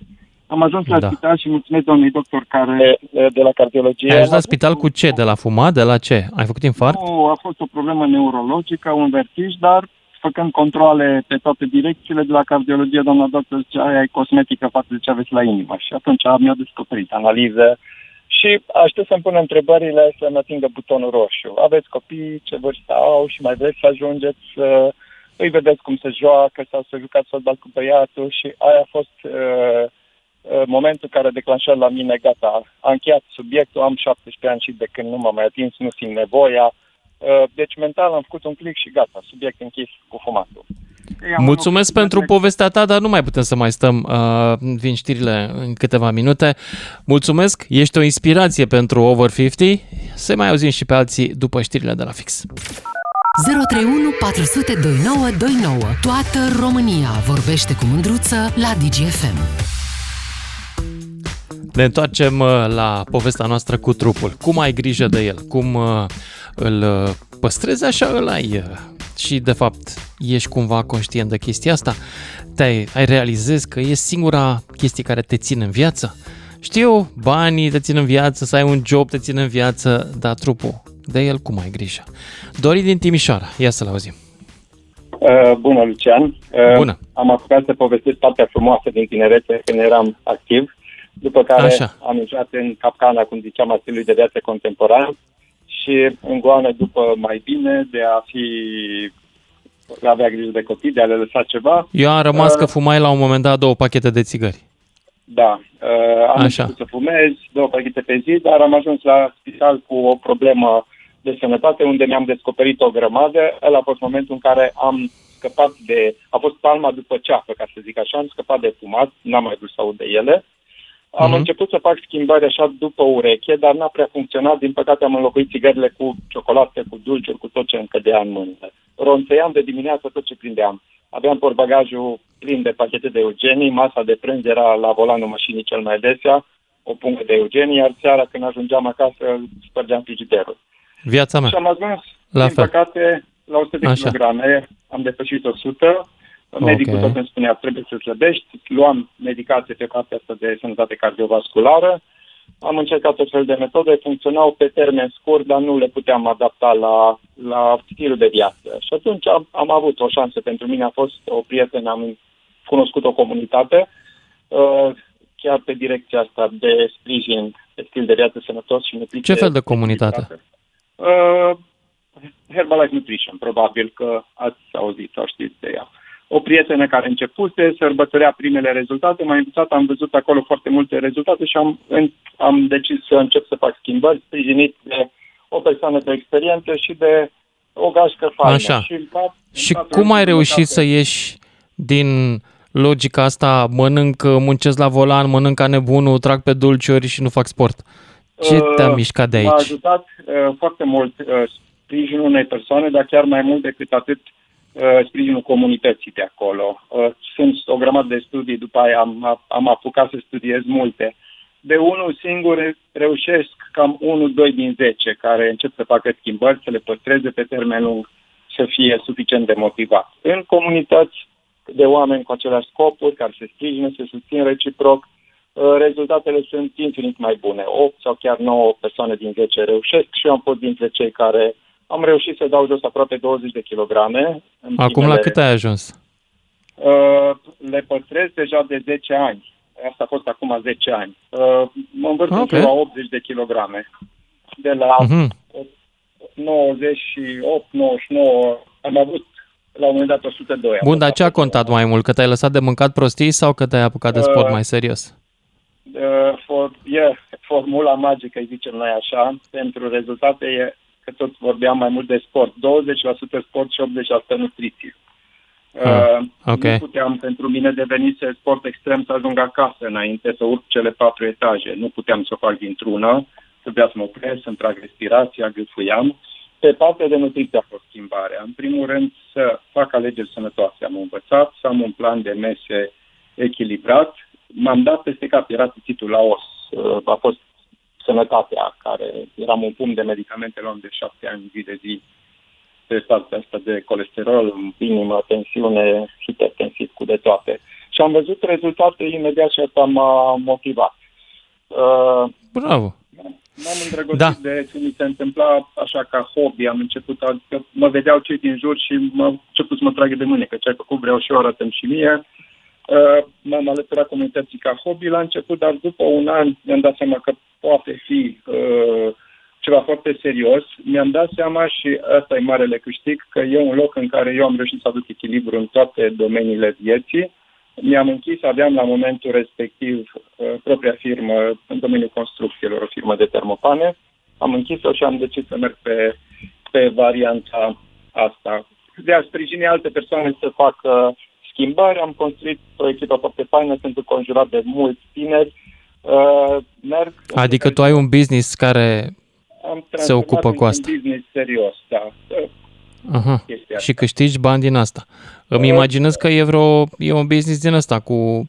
Am ajuns la Da. spital și mulțumesc doamnei doctor care uh, de la cardiologie. Ai ajuns la am spital cu ce? De la fumat? De la ce? Ai făcut infart? nu, a fost o problemă neurologică, un vertij, dar făcând controle pe toate direcțiile de la cardiologie, doamna doctor zicea, aia e cosmetică față de ce aveți la inimă. Și atunci mi-a descoperit analiză și aștept să-mi pună întrebările să-mi atingă butonul roșu. Aveți copii, ce vârstă au și mai vreți să ajungeți să îi vedeți cum se joacă sau să jucați fotbal cu băiatul și aia a fost uh, uh, momentul care a declanșat la mine, gata, am încheiat subiectul, am 17 ani și de când nu m-am mai atins, nu simt nevoia, Uh, Deci mental am făcut un click și gata, subiect închis cu fumatul. Ei, am Mulțumesc avut- pentru povestea ta, dar nu mai putem să mai stăm. Uh, vin știrile în câteva minute. Mulțumesc, ești o inspirație pentru Over 50. Să mai auzim și pe alții după știrile de la fix. 031 400 2929. Toată România vorbește cu mândruță la DGFM. Ne întoarcem uh, la povestea noastră cu trupul. Cum ai grijă de el? Cum uh, îl uh, păstrezi așa îl ai? uh, Și de fapt ești cumva conștient de chestia asta? Te-ai ai realizezi că e singura chestie care te ține în viață? Știu, banii te țin în viață, să ai un job te țin în viață, dar trupul, de el cum ai grijă? Dori din Timișoara, ia să-l auzim. Uh, bună, Lucian. Uh, Bună. Am apucat să povestesc partea frumoasă din tinerețe când eram activ, după care Așa. am intrat în capcana, cum ziceam, a stilului de viață contemporan și în goană după mai bine de a fi de a avea grijă de copii, de a le lăsa ceva. Eu am rămas Uh, că fumai la un moment dat două pachete de țigări. Da, uh, am Așa. început să fumez două pachete pe zi, dar am ajuns la spital cu o problemă de sănătate unde mi-am descoperit o grămadă. Ăla a fost momentul în care am scăpat de... A fost palma după ceafă, ca să zic așa, am scăpat de fumat, n-am mai vrut să aud de ele. Am Mhm. început să fac schimbări așa după ureche, dar n-a prea funcționat. Din păcate am înlocuit țigările cu ciocolate, cu dulciuri, cu tot ce îmi cădea în mână. Ronțăiam de dimineață tot ce prindeam. Aveam portbagajul plin de pachete de eugenii, masa de prânz era la volanul mașinii cel mai adesea, o pungă de eugenii, iar seara când ajungeam acasă spărgeam frigiderul. Viața mea. Și am ajuns, La din fel. păcate, la 100 de Așa. kilograme, am depășit 100. Medicul Ok. tot îmi spunea, trebuie să slăbești, luam medicație pe partea asta de sănătate cardiovasculară, am încercat tot fel de metode, funcționau pe termen scurt, dar nu le puteam adapta la, la stilul de viață. Și atunci am, am avut o șansă pentru mine, a fost o prietenă, am cunoscut o comunitate, uh, chiar pe direcția asta de sprijin de stil de viață sănătos și nutriție. Ce fel de comunitate? Uh, Herbalife Nutrition, probabil că ați auzit sau știți de ea. O prietenă care începuse, sărbătorea primele rezultate, m-a invitat, am văzut acolo foarte multe rezultate și am, în, am decis să încep să fac schimbări, sprijinit de o persoană de experiență și de o gașcă faină. Așa. Și, în pat- în Și patru cum ani ai de reușit să jumătate- ieși din logica asta, mănânc, muncesc la volan, mănânc ca nebunul, trag pe dulciuri și nu fac sport? Ce te-a Uh, mișcat de M-a aici? ajutat uh, foarte mult uh, sprijinul unei persoane, dar chiar mai mult decât atât uh, sprijinul comunității de acolo. Uh, sunt o grămadă de studii, după aia am, am apucat să studiez multe. De unul singur reușesc cam 1-2 din 10 care încep să facă schimbări, să le păstreze pe termen lung, să fie suficient de motivat. În comunități de oameni cu aceleași scopuri, care se sprijină, se susțin reciproc, Uh, rezultatele sunt infinit mai bune. 8 sau chiar 9 persoane din 10 reușesc și eu am fost dintre cei care am reușit să dau jos aproape 20 de kilograme. în Acum la primele- cât ai ajuns? Uh, le păstrez deja de 10 ani. Asta a fost acum 10 ani. Uh, mă învârt Ok. în jur la 80 de kilograme. De la Mhm. 98, 99, am avut la un moment dat 102. Am Bun, fost dar ce a acolo. contat mai mult? Că te-ai lăsat de mâncat prostii sau că te-ai apucat de sport Uh, mai serios? Uh, for, e formula magică, îi zicem noi așa, pentru rezultate e că tot vorbeam mai mult de sport. 20% sport și 80% nutriție. Ah, Uh, ok. Nu puteam pentru mine deveni să sport extrem să ajung acasă înainte să urc cele patru etaje. Nu puteam să o fac dintr-una, trebuia să mă opresc, să-mi trag respirația, gâfâiam. Pe partea de nutriție a fost schimbarea. În primul rând să fac alegeri sănătoase. Am învățat să am un plan de mese echilibrat. M-am dat peste cap, era titul la os. Uh, A fost sănătatea, care eram un pumn de medicamente, luam de șapte ani zi de zi pe partea asta de colesterol, inimă, tensiune, hipertensiv cu de toate. Și am văzut rezultate imediat și asta m-a motivat. Uh, Bravo! M-am îndrăgostit Da. de ce mi se întâmpla așa ca hobby. Am început, adică mă vedeau cei din jur și m-au început să mă tragă de mâine, că ce ai făcut vreau și eu, arătăm și mie. Uh, m-am alăturat comunității ca hobby la început, dar după un an mi-am dat seama că poate fi uh, ceva foarte serios. Mi-am dat seama și asta e marele câștig, că e un loc în care eu am reușit să aduc echilibru în toate domeniile vieții. Mi-am închis, aveam la momentul respectiv uh, propria firmă în domeniul construcțiilor, o firmă de termopane. Am închis-o și am decis să merg pe, pe varianta asta. De a sprijini alte persoane să facă schimbări, am construit o echipă foarte faină, sunt înconjurat de mulți tineri, uh, merg... Adică tu ai un business care am se ocupă cu asta. Un business serios, da. Aha. Și câștigi bani din asta. Îmi imaginez că e, vreo, e un business din ăsta cu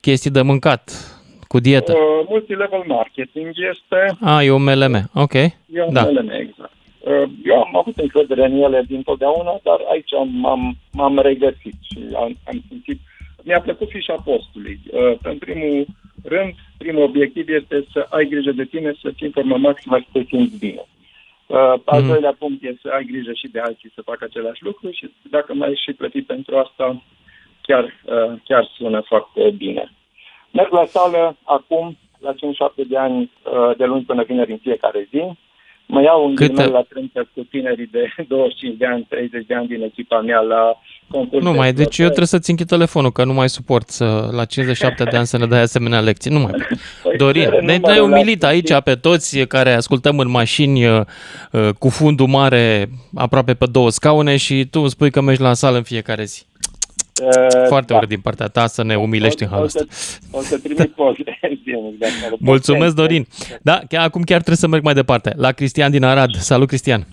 chestii de mâncat, cu dietă. Uh, multilevel marketing este... A, e un MLM, ok. E un da. MLM, exact. Uh, Eu am avut încredere în ele dintotdeauna, dar aici m-am, m-am regăsit și am, am simțit... Mi-a plăcut fișa postului. Uh, În primul rând, primul obiectiv este să ai grijă de tine, să ții în formă maximă și să te simți bine. Uh, Al Mhm. doilea punct este să ai grijă și de alții să facă același lucru și dacă mai ești și plătit pentru asta, chiar, uh, chiar sună foarte bine. Merg la sală acum, la 5-7 de ani, uh, de luni până vineri în fiecare zi. Mă iau în Câte- ghilimele la trântă cu tinerii de 25 de ani, 30 de ani din echipa mea la concurs. Nu de mai, deci eu flotări. trebuie să-ți închid telefonul, că nu mai suport să, la 57 de ani să ne dai asemenea lecții. Nu mai pot. Păi, Dorin, ne- ne-ai numărul umilit la- aici pe toți care ascultăm în mașini uh, uh, cu fundul mare aproape pe două scaune și tu îmi spui că mergi la sală în fiecare zi. Uh, Foarte da. urât din partea ta să ne umilești în O- halul o ăsta. să- O să trimit poze. Zilnic, dacă mă rog. Mulțumesc, Dorin. Da, chiar acum chiar trebuie să merg mai departe. La Cristian din Arad. Salut, Cristian.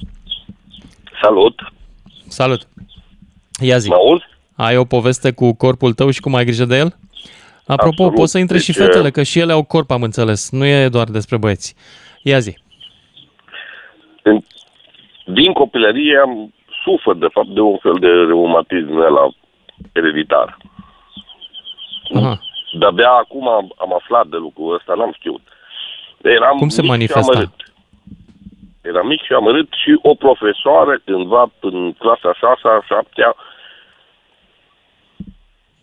Salut. Salut. Ia zi. Mă auzi? Ai o poveste cu corpul tău și cum ai grijă de el? Apropo, Absolut. poți să intre și Deci, fetele, că și ele au corp, am înțeles. Nu e doar despre băieți. Ia zi. În- Din copilărie am sufăr, de fapt, de un fel de reumatism la ereditar. Aha. De-abia acum am, am aflat de lucrul ăsta, n-am știut. Eram Cum se manifesta? Eram mic și amărât și o profesoară cândva în clasa 6-a, 7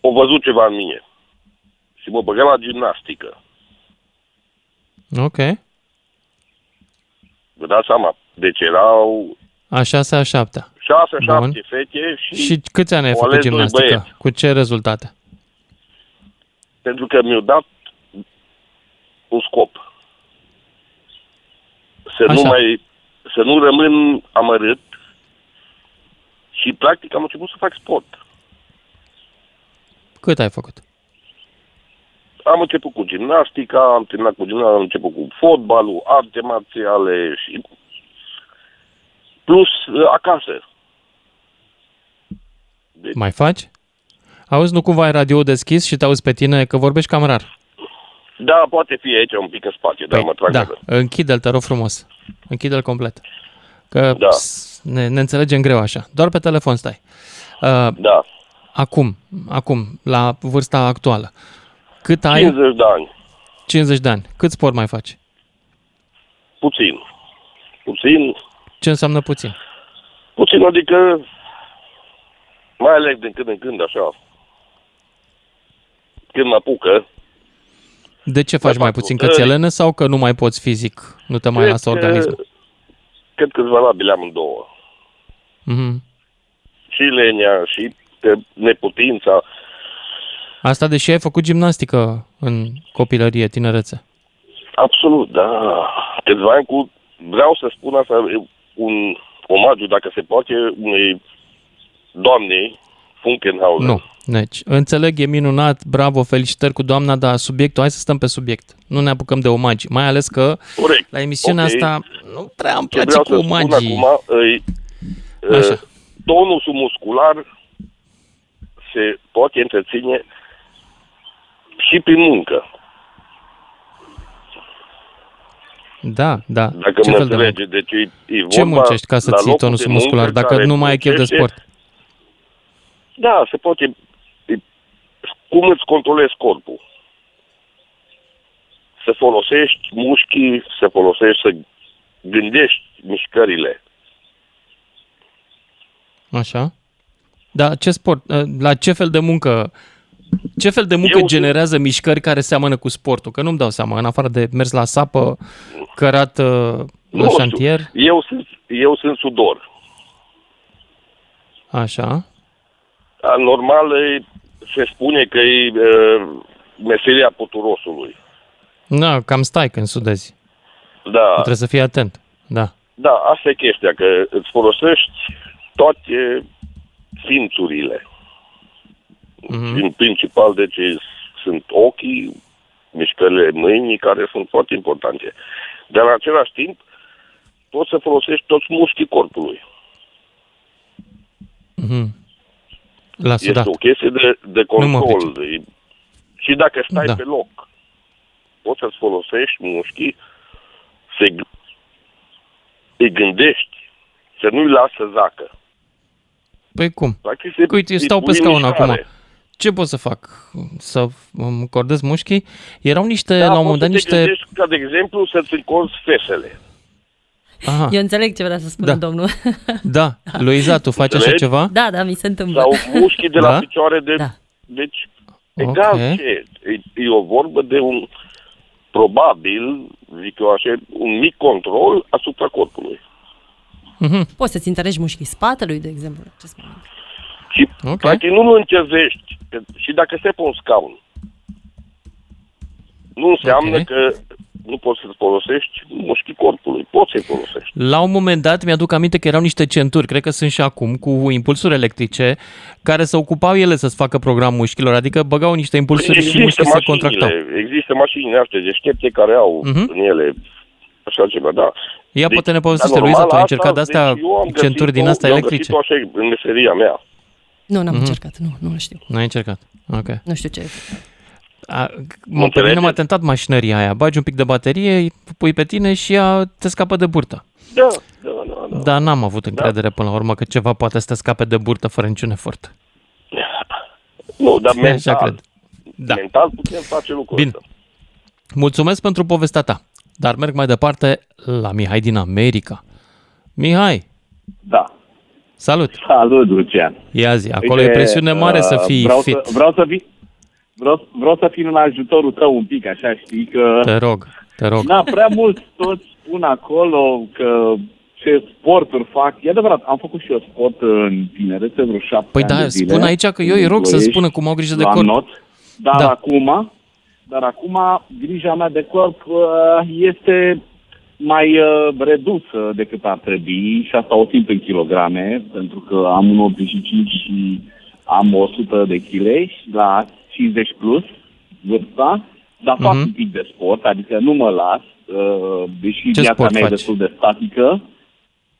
o văzut ceva în mine. Și mă băga la gimnastică. Ok. Vă dați seama, deci erau... A 6-a, 7 șase, Bun. șapte fete și... Și câți ani ai făcut gimnastică? Băieți. Cu ce rezultate? Pentru că mi-au dat un scop. Să Așa. nu mai... Să nu rămân amărât și practic am început să fac sport. Cât ai făcut? Am început cu gimnastica, am terminat cu gimnastica, am început cu fotbalul, arte marțiale și plus uh, acasă acasă. Mai faci? Auzi, nu cumva ai radio deschis și te auzi pe tine că vorbești cam rar. Da, poate fi aici un pic în spațiu, dar mă trag da, de închide-l, te rog frumos. Închide-l complet. Că Da. s- ne, ne înțelegem greu așa. Doar pe telefon stai. Uh, da. Acum, acum, la vârsta actuală. Cât ai? 50 de ani. 50 de ani. Cât sport mai faci? Puțin. Puțin, Ce înseamnă puțin? puțin, adică mai aleg din când în când așa. Când mă apucă, De ce faci mai puțin? Că flotări. ți-e lene sau că nu mai poți fizic? Nu te mai Cred lasă că- organismul? cred că sunt valabile amândouă. Mhm. Și lenia, și uh, neputința. Asta deși ai făcut gimnastică în copilărie, tinerețe. Absolut, da. Câțiva ani cu... Vreau să spun asta, e un omagiu, dacă se poate, unei doamnei, Funkenhauser. Nu. Deci, înțeleg, e minunat, bravo, felicitări cu doamna, dar subiectul, hai să stăm pe subiect. Nu ne apucăm de omagi, mai ales că Corect. la emisiunea Ok. asta nu prea îmi Ce place vreau cu să spun omagii. acum, e, e, Așa. tonusul muscular se poate întreține și prin muncă. Da, da. Dacă Ce mă fel de muncă? înțelege, deci e, e vorba Ce muncești ca să la ții locul tonusul de muncă muscular, dacă care nu mai ai chef de muncește, sport? Da, se poate... e, Cum îți controlezi corpul? Să folosești mușchii, să folosești, să gândești mișcările. Așa. Da, ce sport, la ce fel de muncă, ce fel de muncă Eu- generează mișcări care seamănă cu sportul? Că nu-mi dau seama, în afară de mers la sapă, cărat uh, la Nu știu. șantier, Eu sunt, eu sunt sudor. așa. A, Normal, e, se spune că e e, meseria puturosului. Da, cam stai când sudezi. Da. Trebuie să fii atent. Da. Da, asta e chestia, că îți folosești toate simțurile. Mhm. În principal, deci, sunt ochii, mișcările mâinii, care sunt foarte importante. Dar în același timp, poți să folosești toți mușchii corpului. Mhm. La Este sudat. o chestie de, de Nu mă control. De, și dacă stai Da. pe loc, poți să-ți folosești mușchii, să îi gândești, să nu-i lași să zacă. Păi cum? Practic, se- Uite, eu îi stau pe pui în scaun mișcare. acum. Ce pot să fac? Să îmi cordez mușchii? Erau niște, Da, la un poți moment dat, să te niște... gândești ca, de exemplu, să-ți încorzi fesele. Aha, Eu înțeleg ce vrea să spună Da. domnul. da. Luiza, tu faci așa Înțelegi? ceva? Da, da, mi se întâmplă. Sau mușchii de la Da? picioare de... Da. Deci, egal Ok. ce. E, e o vorbă de un, probabil, zic eu așa, un mic control asupra corpului. Mhm. Poți să-ți întărești mușchii spatelui, de exemplu. Ce spune? Și, Ok. practic, nu îl încezești. Că, și dacă stai pe un scaun, nu înseamnă Ok. că nu poți să folosești mușchii corpului. Poți să-i folosești. La un moment dat mi-aduc aminte că erau niște centuri, cred că sunt și acum, cu impulsuri electrice, care se ocupau ele să-ți facă program mușchilor, adică băgau niște impulsuri și mușchii se contractau. există mașinile astea deștepte care au Mhm. în ele așa ceva, da. Ia poate ne povestește, dar Luiza, normal, tu ai încercat asta, de-astea deci eu am centuri din găsit-o- astea eu am electrice? găsit-o așa în meseria mea. Nu, n-am Mhm. încercat, nu, nu știu. Nu ai încercat. Ok. Nu știu ce e. A, mă, pe mine înțelegeți? m-a tentat mașinăria aia. Bagi un pic de baterie, îi pui pe tine și ea te scapă de burtă. Da, da, da. da. Dar n-am avut încredere până la urmă că ceva poate să te scape de burtă fără niciun efort. Nu, dar Așa mental, cred. Da. mental putem face lucrul Bine. ăsta. Mulțumesc pentru povestea ta. Dar merg mai departe la Mihai din America. Mihai, Da. salut! Salut, Lucian. Ia zi, acolo e presiune mare să fii vreau fit. Să, vreau să vin, vreau, vreau să fiu în ajutorul tău un pic, așa, știi, că... Te rog, te rog. Da, prea mult toți spun acolo că ce sporturi fac. E adevărat, am făcut și eu sport în tinerețe, vreo șapte Păi ani da, de zile. spun aici că eu îi rog să Ploiești, spună cum au grijă de la corp. Not, dar Da. acum, dar acum grija mea de corp uh, este mai uh, redusă decât ar trebui și asta o simt în kilograme, pentru că am un 85 și am 100 de kg la 50 plus vârsta, dar fac Mhm. un pic de sport, adică nu mă las, uh, deși Ce viața sport mea e faci? destul de statică.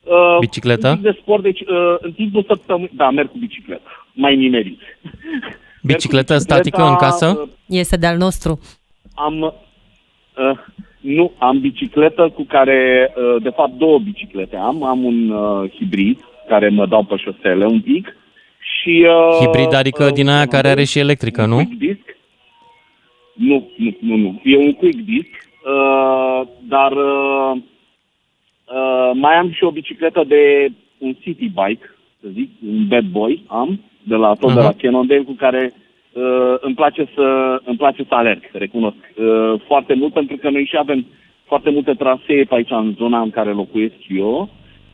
Uh, Bicicletă? Un pic de sport, deci uh, în timpul săptămânii, da, merg cu bicicletă, mai nimerit. Bicicletă Merg cu statică în casă? uh, Este de-al nostru. am, uh, nu, am bicicletă cu care, uh, de fapt două biciclete am. Am un uh, hibrid care mă dau pe șosele un pic și... Uh, Hibrid, adică din aia care are și electrică, un nu? Quick disc. Nu, nu, nu, nu. E un quick disc, uh, dar uh, uh, mai am și o bicicletă de un city bike, să zic, un bad boy am, de la tot de la Aha. Cannondale, cu care uh, îmi place să îmi place să alerg, recunosc. Uh, foarte mult pentru că noi și avem foarte multe trasee pe aici în zona în care locuiesc eu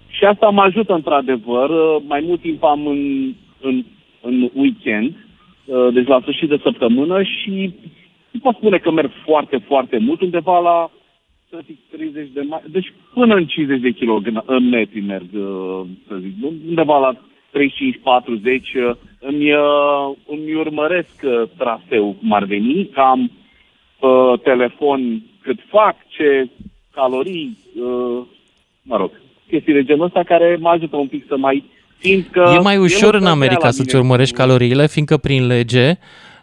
și asta mă ajută într-adevăr. Uh, mai mult timp am în, în, în weekend, uh, deci la sfârșit de săptămână și nu pot spune că merg foarte, foarte mult, undeva la să zic 30 de mai, deci până în 50 de kilometri merg, uh, să zic, undeva la 35-40, uh, îmi, uh, îmi urmăresc uh, traseul cum ar veni, că am uh, telefon cât fac, ce calorii, uh, mă rog, chestii de genul ăsta care mă ajută un pic să mai simt că... E mai ușor el în o să America vrea la să-ți mine. urmărești caloriile, fiindcă prin lege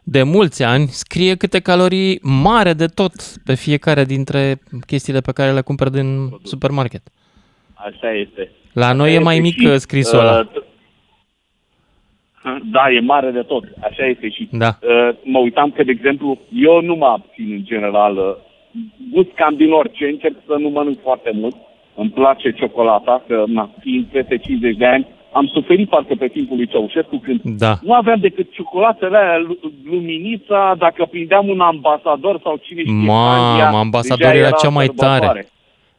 de mulți ani scrie câte calorii mare de tot pe fiecare dintre chestiile pe care le cumperi din supermarket. Așa este. La noi Așa e mai este mic și, uh, scrisul ăla. uh, t- Da, e mare de tot. Așa este și. Da. Uh, mă uitam că, de exemplu, eu nu mă abțin în general. uh, Gust cam din orice, încerc să nu mănânc foarte mult. Îmi place ciocolata, că na, fiind peste 50 de ani, am suferit parcă pe timpul lui Ceaușescu când Da. nu aveam decât ciocolatele alea, lu- luminița, dacă prindeam un ambasador sau cine știe. Andia, Mamă, ambasador deja era cea mai sărbătoare. tare.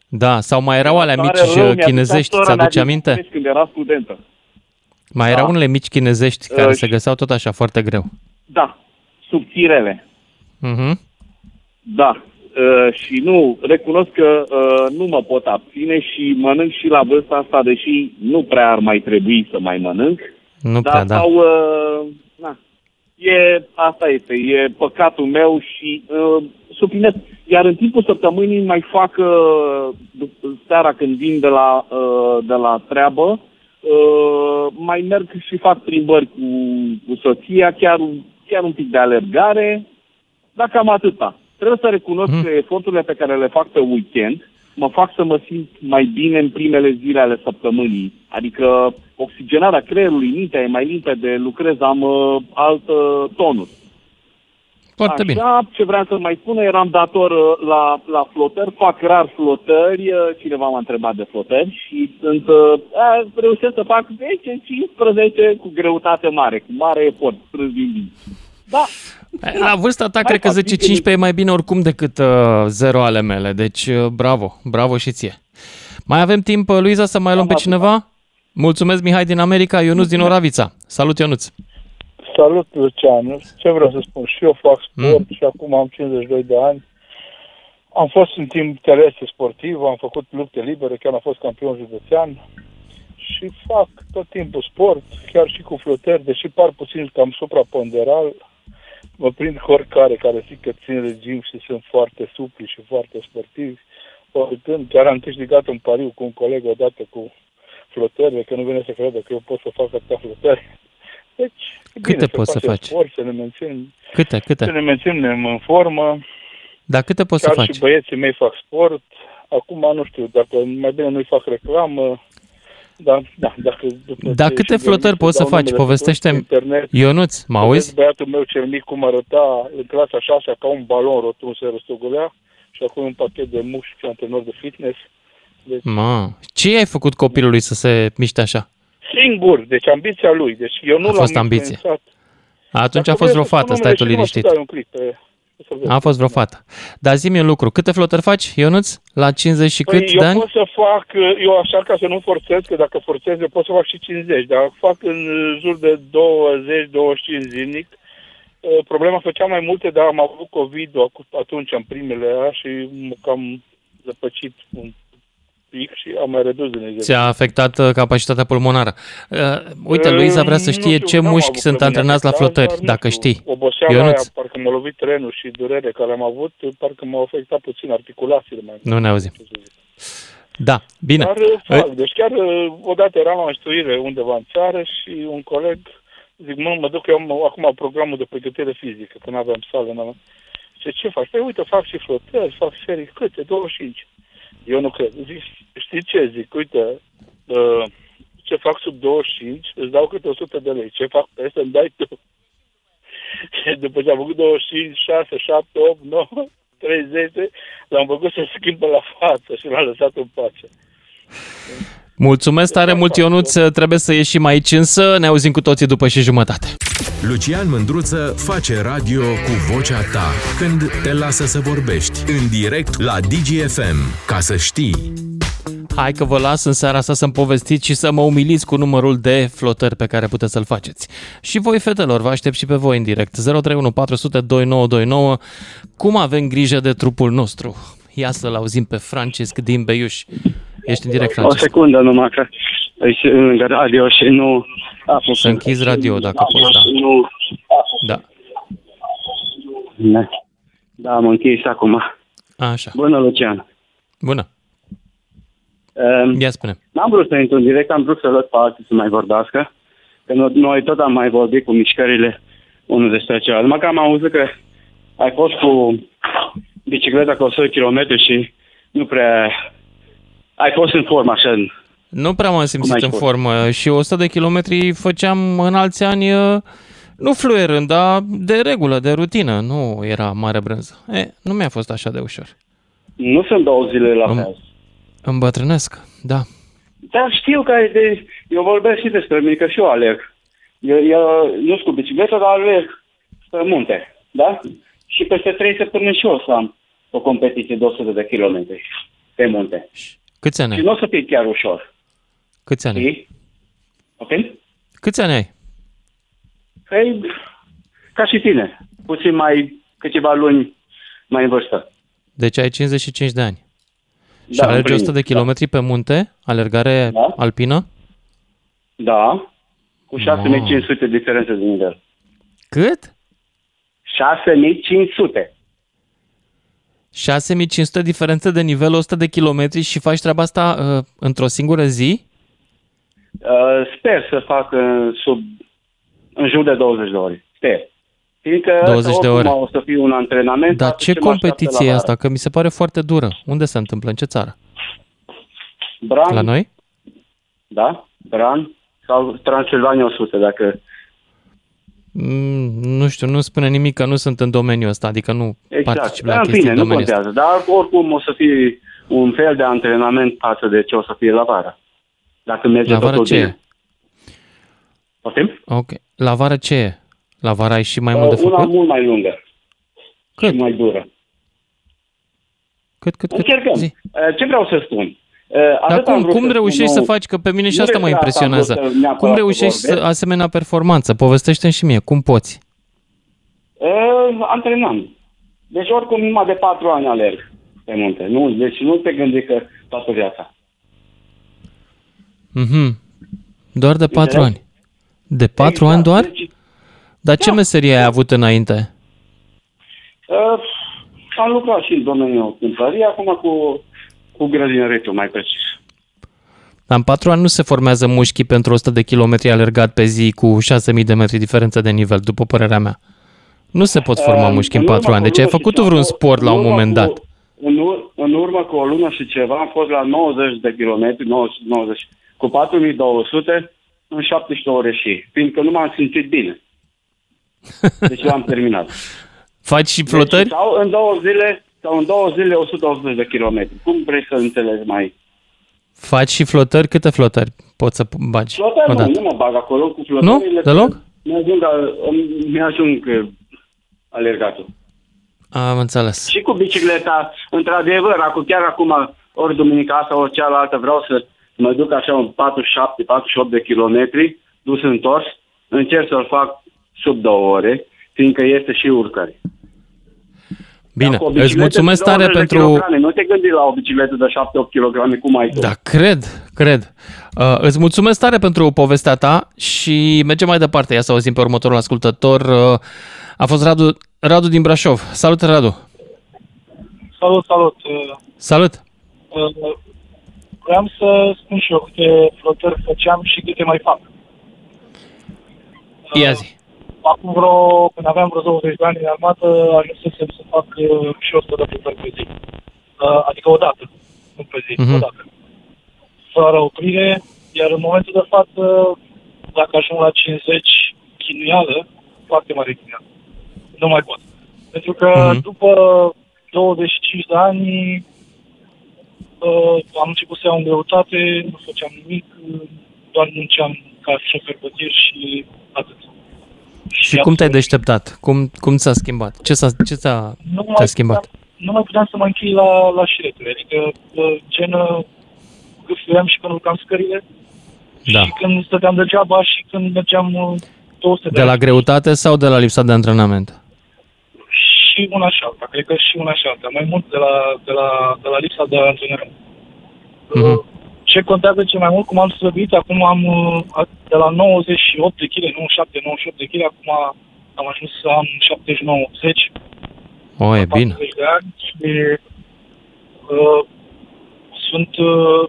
Da, sau mai erau alea Tare mici rău, uh, mi-a chinezești, zis sora mea ți-aduce din aminte? București Când era studentă. Mai erau unele mici chinezești care Uh, se găseau tot așa foarte greu. Da, subțirele. Mhm. Da, uh, și nu, recunosc că uh, nu mă pot abține și mănânc și la vârsta asta, deși nu prea ar mai trebui să mai mănânc. Nu dar prea, da. sau, uh, na, e, asta este, e păcatul meu și uh, suplinez. Iar în timpul săptămânii mai fac uh, dup- seara când vin de la, uh, de la treabă, uh, mai merg și fac plimbări cu, cu soția, chiar, chiar un pic de alergare, dar cam atâta. Trebuie să recunosc Mhm. că eforturile pe care le fac pe weekend mă fac să mă simt mai bine în primele zile ale săptămânii. Adică oxigenarea creierului, mintea e mai limpede, lucrez, am uh, alt uh, tonus. Foarte Așa, bine. ce vreau să mai spun, eram dator uh, la, la flotări, fac rar flotări, uh, cineva m-a întrebat de flotări și sunt, uh, a, reușesc să fac 10-15 cu greutate mare, cu mare efort, strâns din dinți. Da, La vârsta ta, cred că 10-15 e mai bine oricum decât uh, 0 ale mele, deci uh, bravo, bravo și ție. Mai avem timp, uh, Luiza, să mai luăm pe cineva? Mulțumesc, Mihai din America, Ionuț din Oravița. Salut, Ionuț! Salut, Lucian. Ce vreau să spun? Și eu fac sport și acum am 52 de ani. Am fost în timp terestru sportiv, am făcut lupte libere, chiar am fost campion județean și fac tot timpul sport, chiar și cu flotări, deși par puțin cam supraponderal, mă prind cu oricare care zic că țin regim și sunt foarte supli și foarte sportivi. Oricând, chiar am câștigat un pariu cu un coleg odată cu flotările, că nu vine să creadă că eu pot să fac atâta flotări. Deci, e Câte bine poți să facem faci? Sport, să ne menținem, Câte, câte? să ne menținem în formă. Dar câte poți Chiar să faci? și băieții mei fac sport. Acum nu știu, dacă mai bine nu-i fac reclamă. Da, da, dacă după Dar ce câte și flotări găsiți, poți să dau faci? numele Povestește-mi. pe internet. Ionuț, mă Vedeți auzi? băiatul meu cel mic cum arăta în clasa 6 ca un balon rotund se răstogolea și acum un pachet de mușchi și antrenor de fitness. Deci, Mă, ce ai făcut copilului să se miște așa? singur, deci ambiția lui. Deci eu nu A l-am fost ambiție. influențat. Atunci Dacă a fost vrei vreo să spun fată, stai tu numele și liniștit. numai să dai un click pe... să vezi. A fost vreo fată. Dar zi-mi un lucru, câte flotări faci, Ionuț? La 50 și cât Păi de eu ani? pot să fac, eu așa ca să nu forțez, că dacă forțez eu pot să fac și 50, dar fac în jur de 20-25 zilnic. Uh, Problema făceam mai multe, dar am avut COVID atunci în primele aia și m- cam zăpăcit un pic și am mai redus din exercițiu. Ți-a afectat uh, capacitatea pulmonară. Uh, uite, Luiza vrea să Nu știe știu, ce n-am mușchi avut sunt pe mine antrenați la afectat, flotări, dar nu dacă știu, știi. Oboseala Ionuț, aia, parcă m-a lovit trenul și durere care am avut, parcă m-au afectat puțin articulațiile mai nu ne auzim. Da, bine. Dar uh, fac. Deci chiar uh, odată eram la instruire undeva în țară și un coleg, zic, mă, mă duc eu am acum programul de pregătire fizică, că nu aveam sală. N-aveam. Ce, ce faci? Păi uite, fac și flotări, fac serii, câte? 25. Eu nu cred. Zic, știi ce? Zic, uite, uh, ce fac sub 25, îți dau câte 100 de lei. Ce fac peste, îmi dai tu. Și după ce am făcut 25, 6, 7, 8, 9, 30, l-am făcut să schimbă la față și l-am lăsat în pace. Mulțumesc tare mult, Ionuț, trebuie să ieșim aici, însă ne auzim cu toții după și jumătate. Lucian Mândruță face radio cu vocea ta când te lasă să vorbești în direct la DGFM. Ca să știi. Hai că vă las în seara asta să-mi povestiți și să mă umiliți cu numărul de flotări pe care puteți să-l faceți. Și voi, fetelor, vă aștept și pe voi în direct. 031 400 2929. Cum avem grijă de trupul nostru? Ia să-l auzim pe Francisc din Beiuș. Ești în direct, O Francisc. secundă numai că ești lângă radio și nu... Să închizi radio dacă poți, da. Nu... Da. Da, da am închis acum. Așa. Bună, Lucian. Bună. Um, Ia spune. N-am vrut să intru în direct, am vrut să lăs pe alții să mai vorbească. Că no- noi tot am mai vorbit cu mișcările unul despre celălalt. Numai că am auzit că ai fost cu bicicleta cu 100 km și nu prea... Ai fost în formă așa. În- Nu prea m-am Cum simțit ai în fost? formă și 100 de kilometri făceam în alți ani, uh, nu fluierând, dar de regulă, de rutină, nu era mare brânză. E, nu mi-a fost așa de ușor. Nu sunt două zile la fel. Îmbătrânesc, da. Dar știu că ai de... Eu vorbesc și despre mine, că și eu alerg. Eu, eu nu sunt cu bicicletă, dar alerg pe munte, da? Și peste trei săptămâni și eu o să am o competiție de 100 de kilometri pe munte. Câți ani Și ai? nu o să fie chiar ușor. Câți ani ai? Știi? Ok? Câți ani ai? Păi, ca și tine. Puțin mai, câteva luni mai în vârstă. Deci ai 55 de ani. și Da, alergi împlinit, 100 de kilometri pe munte? Alergare Da. alpină? Da, cu 6500 diferențe de nivel. Cât? 6500. 6500 diferență de nivel 100 de kilometri și faci treaba asta uh, într-o singură zi? Uh, sper să fac uh, sub, în jur de 20 de ore. Sper. Fiindcă 20 de oricum ore. o să fie un antrenament. Dar atât ce mă așteaptă competiție la e vară. asta? Că mi se pare foarte dură. Unde se întâmplă? În ce țară? Bran, La noi? Da, Bran sau Transilvania 100, dacă... Mm, nu știu, nu spune nimic că nu sunt în domeniul ăsta, adică nu Exact. particip la Dar, în chestii fine, în nu domeniul ăsta. contează. Dar oricum o să fie un fel de antrenament față de ce o să fie la vară. Dacă merge La vară totul ce bine. e? Poftim? Ok. La vară ce e? La vară ai și mai mult de Uh, Una făcut? mult mai lungă. Cât? Și mai dură. Cât, cât, cât? Încercăm. Uh, Ce vreau să spun? Uh, Dar atât am cum, vrut cum să reușești spun să nou- faci? Că pe mine și Nu asta mă despre asta am vrut impresionează. să neapărat Cum să reușești să, vorbesc. asemenea performanță? Povestește-mi și mie. Cum poți? Uh, antrenam. Deci oricum numai de patru ani alerg pe munte. Nu, deci nu te gândi că toată viața. Mhm. Doar de patru Înțelegi? ani. De patru Exact. ani doar? Deci, Dar ce meserie ai avut înainte? uh, am lucrat și în domeniul cântării, acum cu, cu grădinăritul mai precis. Dar în patru ani nu se formează mușchii pentru 100 de kilometri alergat pe zi cu 6.000 de metri diferență de nivel, după părerea mea. Nu se pot forma Uh, mușchi în în patru urmă ani. cu Deci ai lună și făcut tu ceva, vreun sport la în un urmă moment cu- dat. În, ur- în urmă cu o lună și ceva am fost la 90 de kilometri, 90, 90 cu 4200 în 17 ore și, fiindcă nu m-am simțit bine. Deci l-am terminat. Faci și flotări? Deci, sau în două zile, sau în două zile 180 de kilometri. Cum vrei să înțelegi mai? Faci și flotări? Câte flotări poți să bagi Flotări nu, odată? nu mă bag acolo cu flotările. Deloc? Mi-ajung, mi-ajung uh, alergatul. Am înțeles. Și cu bicicleta, într-adevăr, acum, chiar acum, ori duminica asta, ori cealaltă, vreau să mă duc așa un 47-48 de kilometri, dus întors, încerc să-l fac sub două ore, fiindcă este și urcări. Bine, Cu o îți bicicletă mulțumesc de tare 20 de pentru... kilograme, Nu te gândi la o bicicletă de 7-8 kg, cum ai tu. Da, cred, cred. Uh, îți mulțumesc tare pentru povestea ta și mergem mai departe. Ia să auzim pe următorul ascultător. Uh, a fost Radu, Radu din Brașov. Salut, Radu! Salut, salut. Uh, Salut! uh, Vreau să spun și eu câte flotări făceam și câte mai fac. Ia zi. Acum vreo, când aveam vreo 20 de ani în armată, ajunsesem să fac uh, și 100 de flotări pe zi. Uh, Adică o dată, nu pe zi, Mhm. o dată. Fără oprire, iar în momentul de față, dacă ajung la 50 chinuială, foarte mare chinuială. Nu mai pot. Pentru că Mhm. după 25 de ani uh, am început să iau în greutate, nu făceam nimic, uh, doar munceam ca șofer pe tir și atât. Și cum te-ai deșteptat? Cum, cum ți-a schimbat? Ce s-a, ce ți-a, Nu ți-a mai schimbat? nu mai puteam să mă închei la, la șiretele. Adică, uh, gen, uh, gâfâiam și când urcam scările, Da. și când stăteam degeaba și când mergeam uh, 200 de, De la ani. greutate sau de la lipsa de antrenament? Și una și alta, cred că și una și alta. Mai mult de la, de la, de la lipsa de antrenament. Mhm. Ce contează cel mai mult, cum am slăbit, acum am uh, de la 98 de kg, 97, 98 de kg, acum am ajuns să am 79-80 O, e bine. 40 de ani și uh, sunt uh,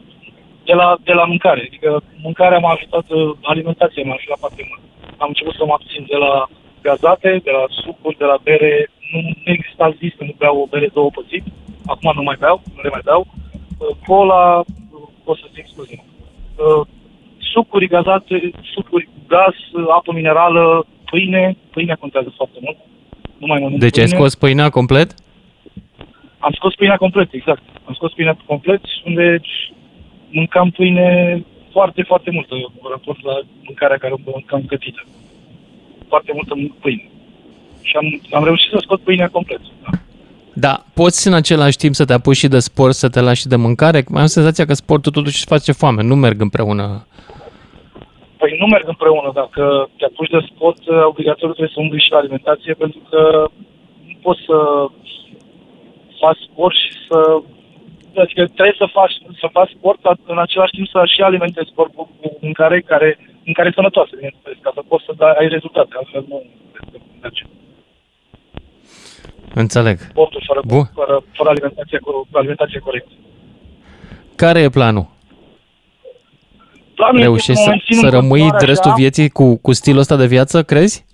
de, la, de la mâncare. Adică mâncarea m-a ajutat, uh, alimentația m-a ajutat foarte mult. Am început să mă abțin de la gazate, de la sucuri, de la bere. Nu, nu exista zi să nu beau o bere două pe zi. Acum nu mai beau, nu le mai beau. Uh, cola, uh, pot să zic exclusiv. Uh, sucuri gazate, sucuri cu gaz, uh, apă minerală, pâine. Pâinea contează foarte mult. Nu mai mănânc Deci ai pâine. scos pâinea complet? Am scos pâinea complet, exact. Am scos pâinea complet, unde mâncam pâine foarte, foarte multă, în raport la mâncarea care o mâncam gătită. Foarte multă pâine. Și am, am reușit să scot pâinea complet. Da, poți în același timp să te apuci și de sport, să te lași și de mâncare? Mai am senzația că sportul totuși îți face foame, nu merg împreună. Păi nu merg împreună. Dacă te apuci de sport, obligatoriu trebuie să umbli și la alimentație, pentru că nu poți să, faci sport și să... Adică trebuie să faci, să faci sport, dar în același timp să și alimentezi corpul cu mâncare care, mâncare sănătoasă, bineînțeles, ca să poți să dai, ai rezultate, altfel nu merge. Înțeleg. Sportul fără, Bun. fără, fără alimentație, cu alimentație corectă. Care e planul? Planul este Reușești să mă să, mențin să în rămâi continuare restul așa. vieții cu, cu stilul ăsta de viață, crezi?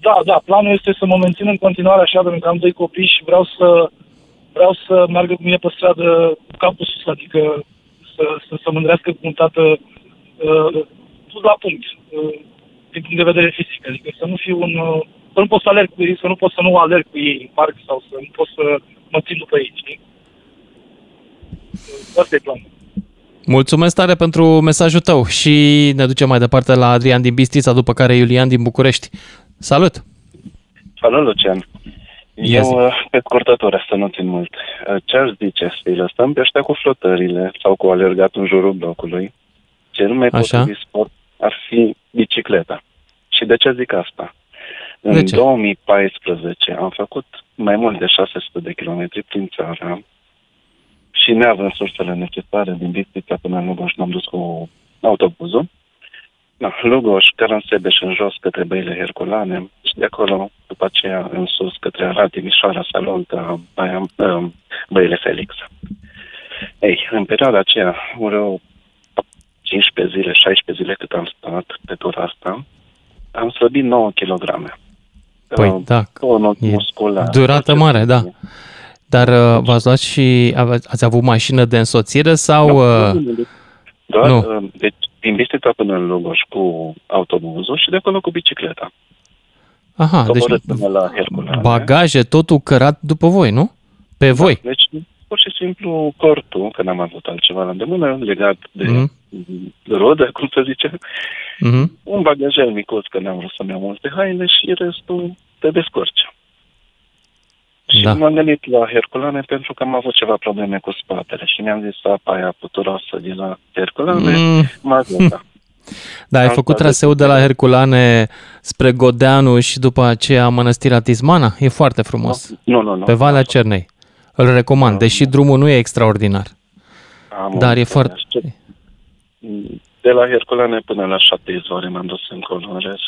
Da, da, planul este să mă mențin în continuare așa, pentru că am doi copii și vreau să vreau să meargă cu mine pe stradă cu capul sus, adică să, să, să mândrească cu un tată uh, pus la punct, uh, din punct de vedere fizic, adică să nu fiu un... Uh, să nu pot să alerg cu ei, să nu pot să nu alerg cu ei în parc sau să nu pot să mă țin după ei, știi? Uh, Asta e planul. Mulțumesc tare pentru mesajul tău și ne ducem mai departe la Adrian din Bistrița, după care Iulian din București. Salut! Salut, Lucian. Ia zi. Eu, uh, pe scurtătură, să nu țin mult. Uh, Ce aș zice, să-i lăsăm pe ăștia cu flotările sau cu alergat în jurul blocului. Cel mai Așa. potrivit sport ar fi bicicleta. Și de ce zic asta? În De ce? 2014 am făcut mai mult de 600 de kilometri prin țară și neavând sursele necesare din Bistrița până în Lugoș, m-am dus cu autobuzul. Da, Lugoș, Cărânsebeș în jos către Băile Herculane și de acolo, după aceea, în sus către Arad, Timișoara, Salonta, Baia, um, Băile Felix. Ei, în perioada aceea, vreo 15 zile, 16 zile cât am stat pe tura asta, am slăbit 9 kg. Păi da, tonul e muscular. durată mare, da. Dar uh, v-ați luat și ave- ați avut mașină de însoțire sau... uh, Doar, Nu. uh, deci, din Bistrița până în Lugoș cu autobuzul și de acolo cu bicicleta. Aha, deci Coborât până la Herculane. bagaje, totul cărat după voi, nu? Pe voi. Deci, pur și simplu, cortul, că n-am avut altceva la îndemână, legat de Mhm. Rodă, cum să zice, Mhm. un bagajel micuț, că n-am vrut să-mi iau multe haine și restul te descurci. Și Da. m-am gândit la Herculane pentru că am avut ceva probleme cu spatele și mi-am zis apa aia puturoasă de la Herculane, Mm. m-a ajutat. Da, ai Am făcut stat traseul de la Herculane spre Godeanu și după aceea Mănăstirea Tismana? E foarte frumos. Nu, nu, nu. Pe Valea Cernei. Îl recomand, deși drumul nu e extraordinar. Am Dar e înțeles. foarte... De la Herculane până la șapte izvoare m-am dus încolo în rest.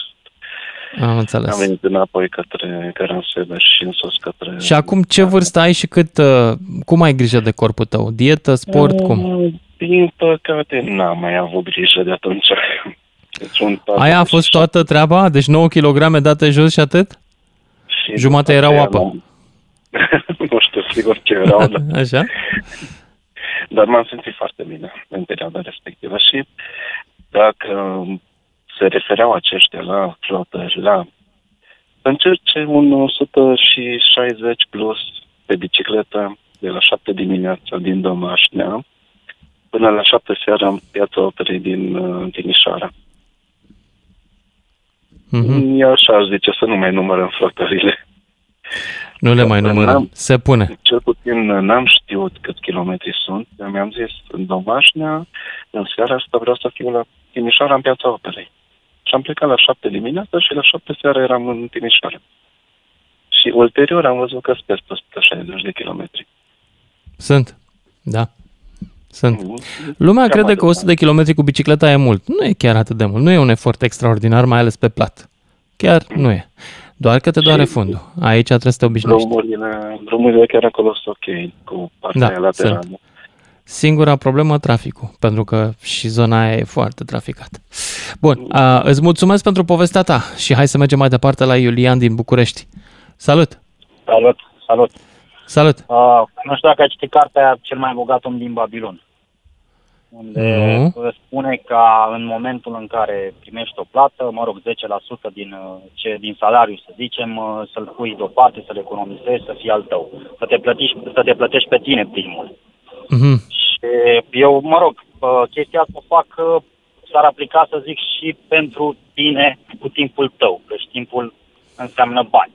Am Am înțeles. venit înapoi către Căransebeș și în sus către... Și acum ce vârstă ai și cât, uh, cum ai grijă de corpul tău? Dietă, sport, cum? Mm, Din păcate n-am mai avut grijă de atunci. Deci un Aia a fost toată treaba? Deci 9 kg date jos și atât? și Jumate după erau aceea apă. n-am- nu știu sigur ce erau, dar, Așa? Dar m-am simțit foarte bine în perioada respectivă și dacă se refereau aceștia la flotări, la încerce un 160 plus pe bicicletă de la 7 dimineața din Domașnea până la 7 seara în piața operei din uh, Timișoara. Mhm. Eu așa aș zice să nu mai numărăm flotările. Nu le mai numărăm. N-am- Se pune. Cel puțin uh, n-am știut cât kilometri sunt. Eu mi-am zis în Domașnea, în seara asta vreau să fiu la Timișoara în piața operei. Și am plecat la 7 dimineața și la 7 seara eram în Timișoara. Și ulterior am văzut că sunt peste 160 de kilometri. Sunt. Da. Sunt. Mhm. Lumea Cam crede atât. că 100 de kilometri cu bicicleta e mult. Nu e chiar atât de mult. Nu e un efort extraordinar, mai ales pe plat. Chiar nu e. Doar că te doare fundul. Aici trebuie să te obișnuiești. Drumurile, drumurile chiar acolo sunt ok, cu partea Da, aia laterală. sunt. Singura problemă, traficul, pentru că și zona aia e foarte traficată. Bun, a, îți mulțumesc pentru povestea ta și hai să mergem mai departe la Iulian din București. Salut! Salut, salut. Salut! Uh, nu știu dacă ai citit cartea Cel mai bogat om din Babilon, unde Nu. uh, spune ca în momentul în care primești o plată, mă rog, 10% din, uh, ce, din salariu, să zicem, uh, să-l pui deoparte, să-l economisezi, să fie al tău. Să te plătești, să te plătești pe tine primul. Mhm. Și eu, mă rog, uh, chestia asta o fac, uh, s-ar aplica, să zic, și pentru tine cu timpul tău, că și timpul înseamnă bani.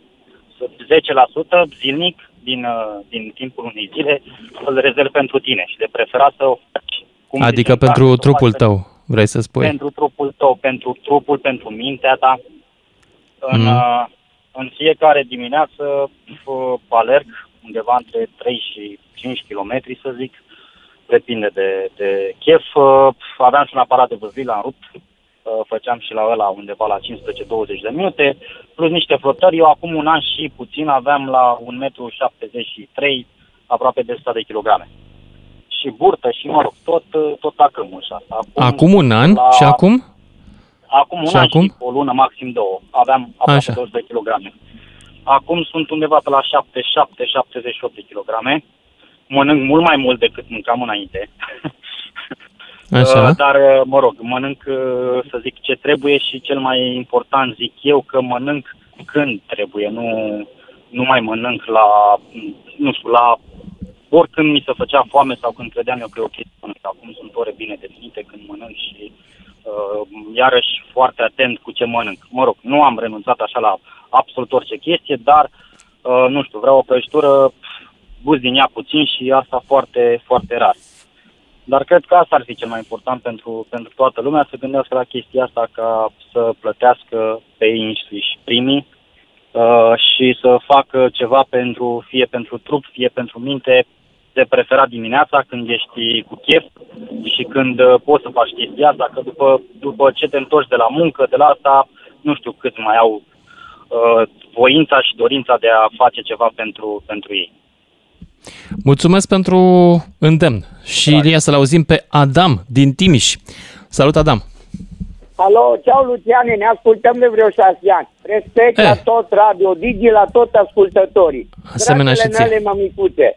Să 10% zilnic din, uh, din timpul unei zile îl rezervi pentru tine și de preferat să o faci. Cum Adică zicem, pentru să o faci trupul tău, vrei să spui. Pentru trupul tău, pentru trupul, pentru mintea ta. În, Mhm. uh, în fiecare dimineață uh, alerg undeva între 3 și 5 km, să zic. Depinde de, de chef. Uh, aveam și un aparat de văzut, l-am rupt. Uh, făceam și la ăla undeva la 15-20 de minute, plus niște flotări. Eu acum un an și puțin aveam la 1,73 m, aproape de 100 de kilograme. Și burtă și, mă rog, tot, uh, tot acâmul și asta. Acum, Acum un an la- și acum? Acum un Și an acum? și o lună, maxim două. Aveam aproape Așa. 20 de kilograme. Acum sunt undeva pe la 77-78 de kilograme. Mănânc mult mai mult decât mâncam înainte. Așa. Uh, Dar, uh, mă rog, mănânc, uh, să zic, ce trebuie și cel mai important, zic eu, că mănânc când trebuie, nu, nu mai mănânc la, nu știu, la oricând mi se făcea foame sau când credeam eu că e ok să mănânc. Acum sunt ore bine definite când mănânc și uh, iarăși foarte atent cu ce mănânc. Mă rog, nu am renunțat așa la absolut orice chestie, dar, uh, nu știu, vreau o prăjitură, gust din ea puțin și asta foarte, foarte rar. Dar cred că asta ar fi cel mai important pentru, pentru toată lumea, să gândească la chestia asta ca să plătească pe ei înșiși primii uh, și să facă ceva pentru, fie pentru trup, fie pentru minte, de preferat dimineața când ești cu chef și când uh, poți să faci chestia asta, că după, după ce te întorci de la muncă, de la asta, nu știu cât mai au uh, voința și dorința de a face ceva pentru, pentru ei. Mulțumesc pentru îndemn. Și Ilia să-l auzim pe Adam din Timiș. Salut, Adam! Alo, ceau Luciane, ne ascultăm de vreo șase ani. Respect Eh. la tot radio, Digi la tot ascultătorii. Asemenea și Dragile ție. mele mămicuțe,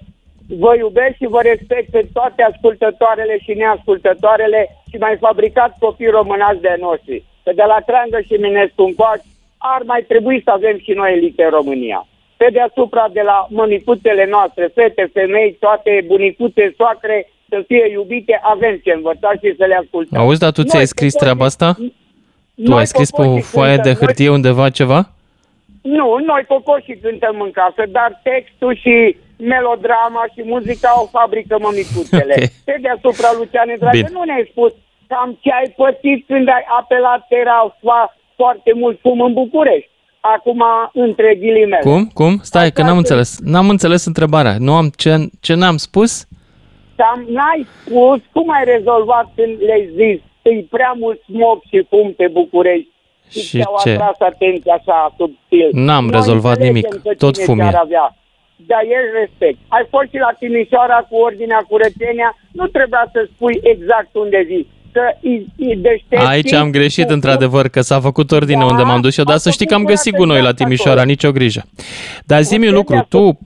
vă iubesc și vă respect pe toate ascultătoarele și neascultătoarele și mai fabricați copii românați de noștri. Că de la Trangă și Minescu încoace ar mai trebui să avem și noi elite în România. Pe deasupra de la mămicuțele noastre, fete, femei, toate bunicuțe, soacre, să fie iubite, avem ce învăța și să le ascultăm. Auzi, dar tu ți-ai Noi, scris poporii- treaba asta? Tu noi ai scris pe o poporii foaie de cântăm, hârtie undeva ceva? Nu, noi cocoșii cântăm în casă, dar textul și melodrama și muzica o fabrică mămicuțele. Ok. Pe deasupra, Luciane, dragă, Bine. nu ne-ai spus cam ce ai pățit când ai apelat terafa foarte mult fum în București. Acum, între ghilimele. Cum? Cum? Stai, că n-am înțeles. N-am înțeles întrebarea. Nu am ce, ce n-am spus? Cam n-ai spus cum ai rezolvat când le-ai zis e prea mult smog și fum pe București. Și, Și ți-au ce? atras atenția așa subtil. N-am Noi rezolvat înțelegem nimic. că Tot cine fum e. ți-ar avea. Dar e respect. Ai fost și la Timișoara cu ordinea curățenia, nu trebuia să spui exact unde zi. Să îi, îi deștepți Aici am greșit, cu- într-adevăr, că s-a făcut ordine Da, unde m-am dus eu, dar să știi că am găsit gunoi la Timișoara, nicio grijă. Dar zi-mi un lucru, tu,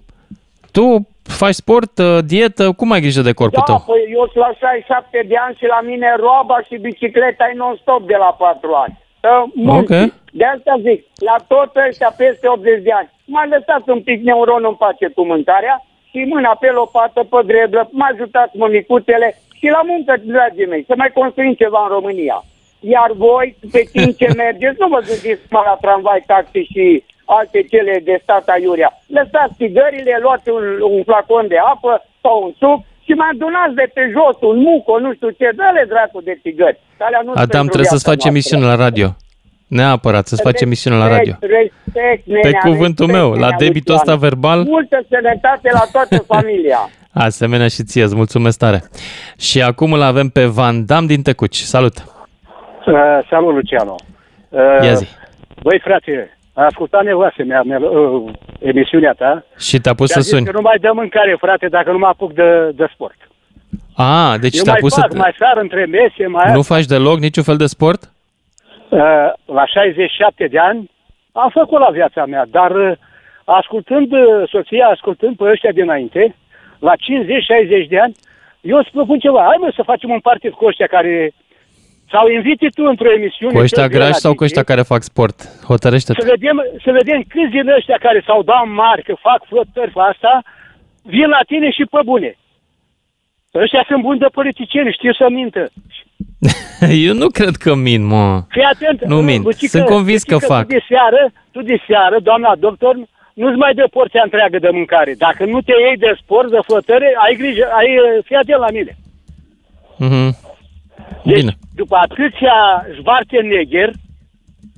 tu faci sport, uh, dietă, cum ai grijă de corpul Da, tău? păi eu sunt la 67 de ani și la mine roaba și bicicleta e non-stop de la 4 ani. Uh, mulți. Ok. De asta zic, la tot ăștia peste 80 de ani, mai lăsați un pic neuron în pace cu mâncarea și mâna pe lopată, pe greblă, mă ajutați mămicuțele și la muncă, dragii mei, să mai construim ceva în România. Iar voi, pe timp ce mergeți, nu vă gândiți numai la tramvai, taxi și alte cele de stat aiurea. Lăsați țigările, luați un, un flacon de apă sau un suc și mai adunați de pe jos un muco, nu știu ce, dă-le dracu de țigări. Alea nu sunt Adam, pentru trebuie să-ți viața faci noastră. emisiune la radio. Neapărat, să-ți faci emisiune la radio. Respect, respect, Pe nenea, cuvântul respect, meu, la nenea debitul ăsta Luciana. verbal, Multă sănătate la toată familia. asemenea și ție, îți mulțumesc tare. Și acum îl avem pe Van Dam din Tăcuci. Salut! Uh, salut, Luciano. Uh, Ia zi. Băi, frate, a ascultat nevastă mea, mea uh, emisiunea ta. Și te-a pus și a să zis suni. că nu mai dăm mâncare, frate, dacă nu mă apuc de, de sport. A, deci Eu te-a mai pus fac, să... mai sar între mese, mai... Nu faci deloc niciun fel de sport? Uh, la 67 de ani am făcut la viața mea, dar uh, ascultând uh, soția, ascultând pe ăștia dinainte, la 50-60 de ani, eu îți propun ceva. Hai mă să facem un partid cu ăștia care... Sau inviti tu într-o emisiune... Cu ăștia să vină grași la sau cu Digi, ăștia care fac sport? Hotărăște-te. Să vedem, să vedem câți din ăștia care s-au dat mari, că fac flotări pe asta, vin la tine și pe bune. Ăștia sunt buni de politicieni, știu să mintă. Eu nu cred că mint, mă. Fii atent. Nu mint. Lucică, Sunt convins că Lucică, fac. Tu de seară, tu de seară, doamna doctor, nu-ți mai dă porția întreagă de mâncare. Dacă nu te iei de sport, de flotăre, ai grijă, ai, fii atent la mine. Mhm. Deci, Bine. după atâția Schwarzenegger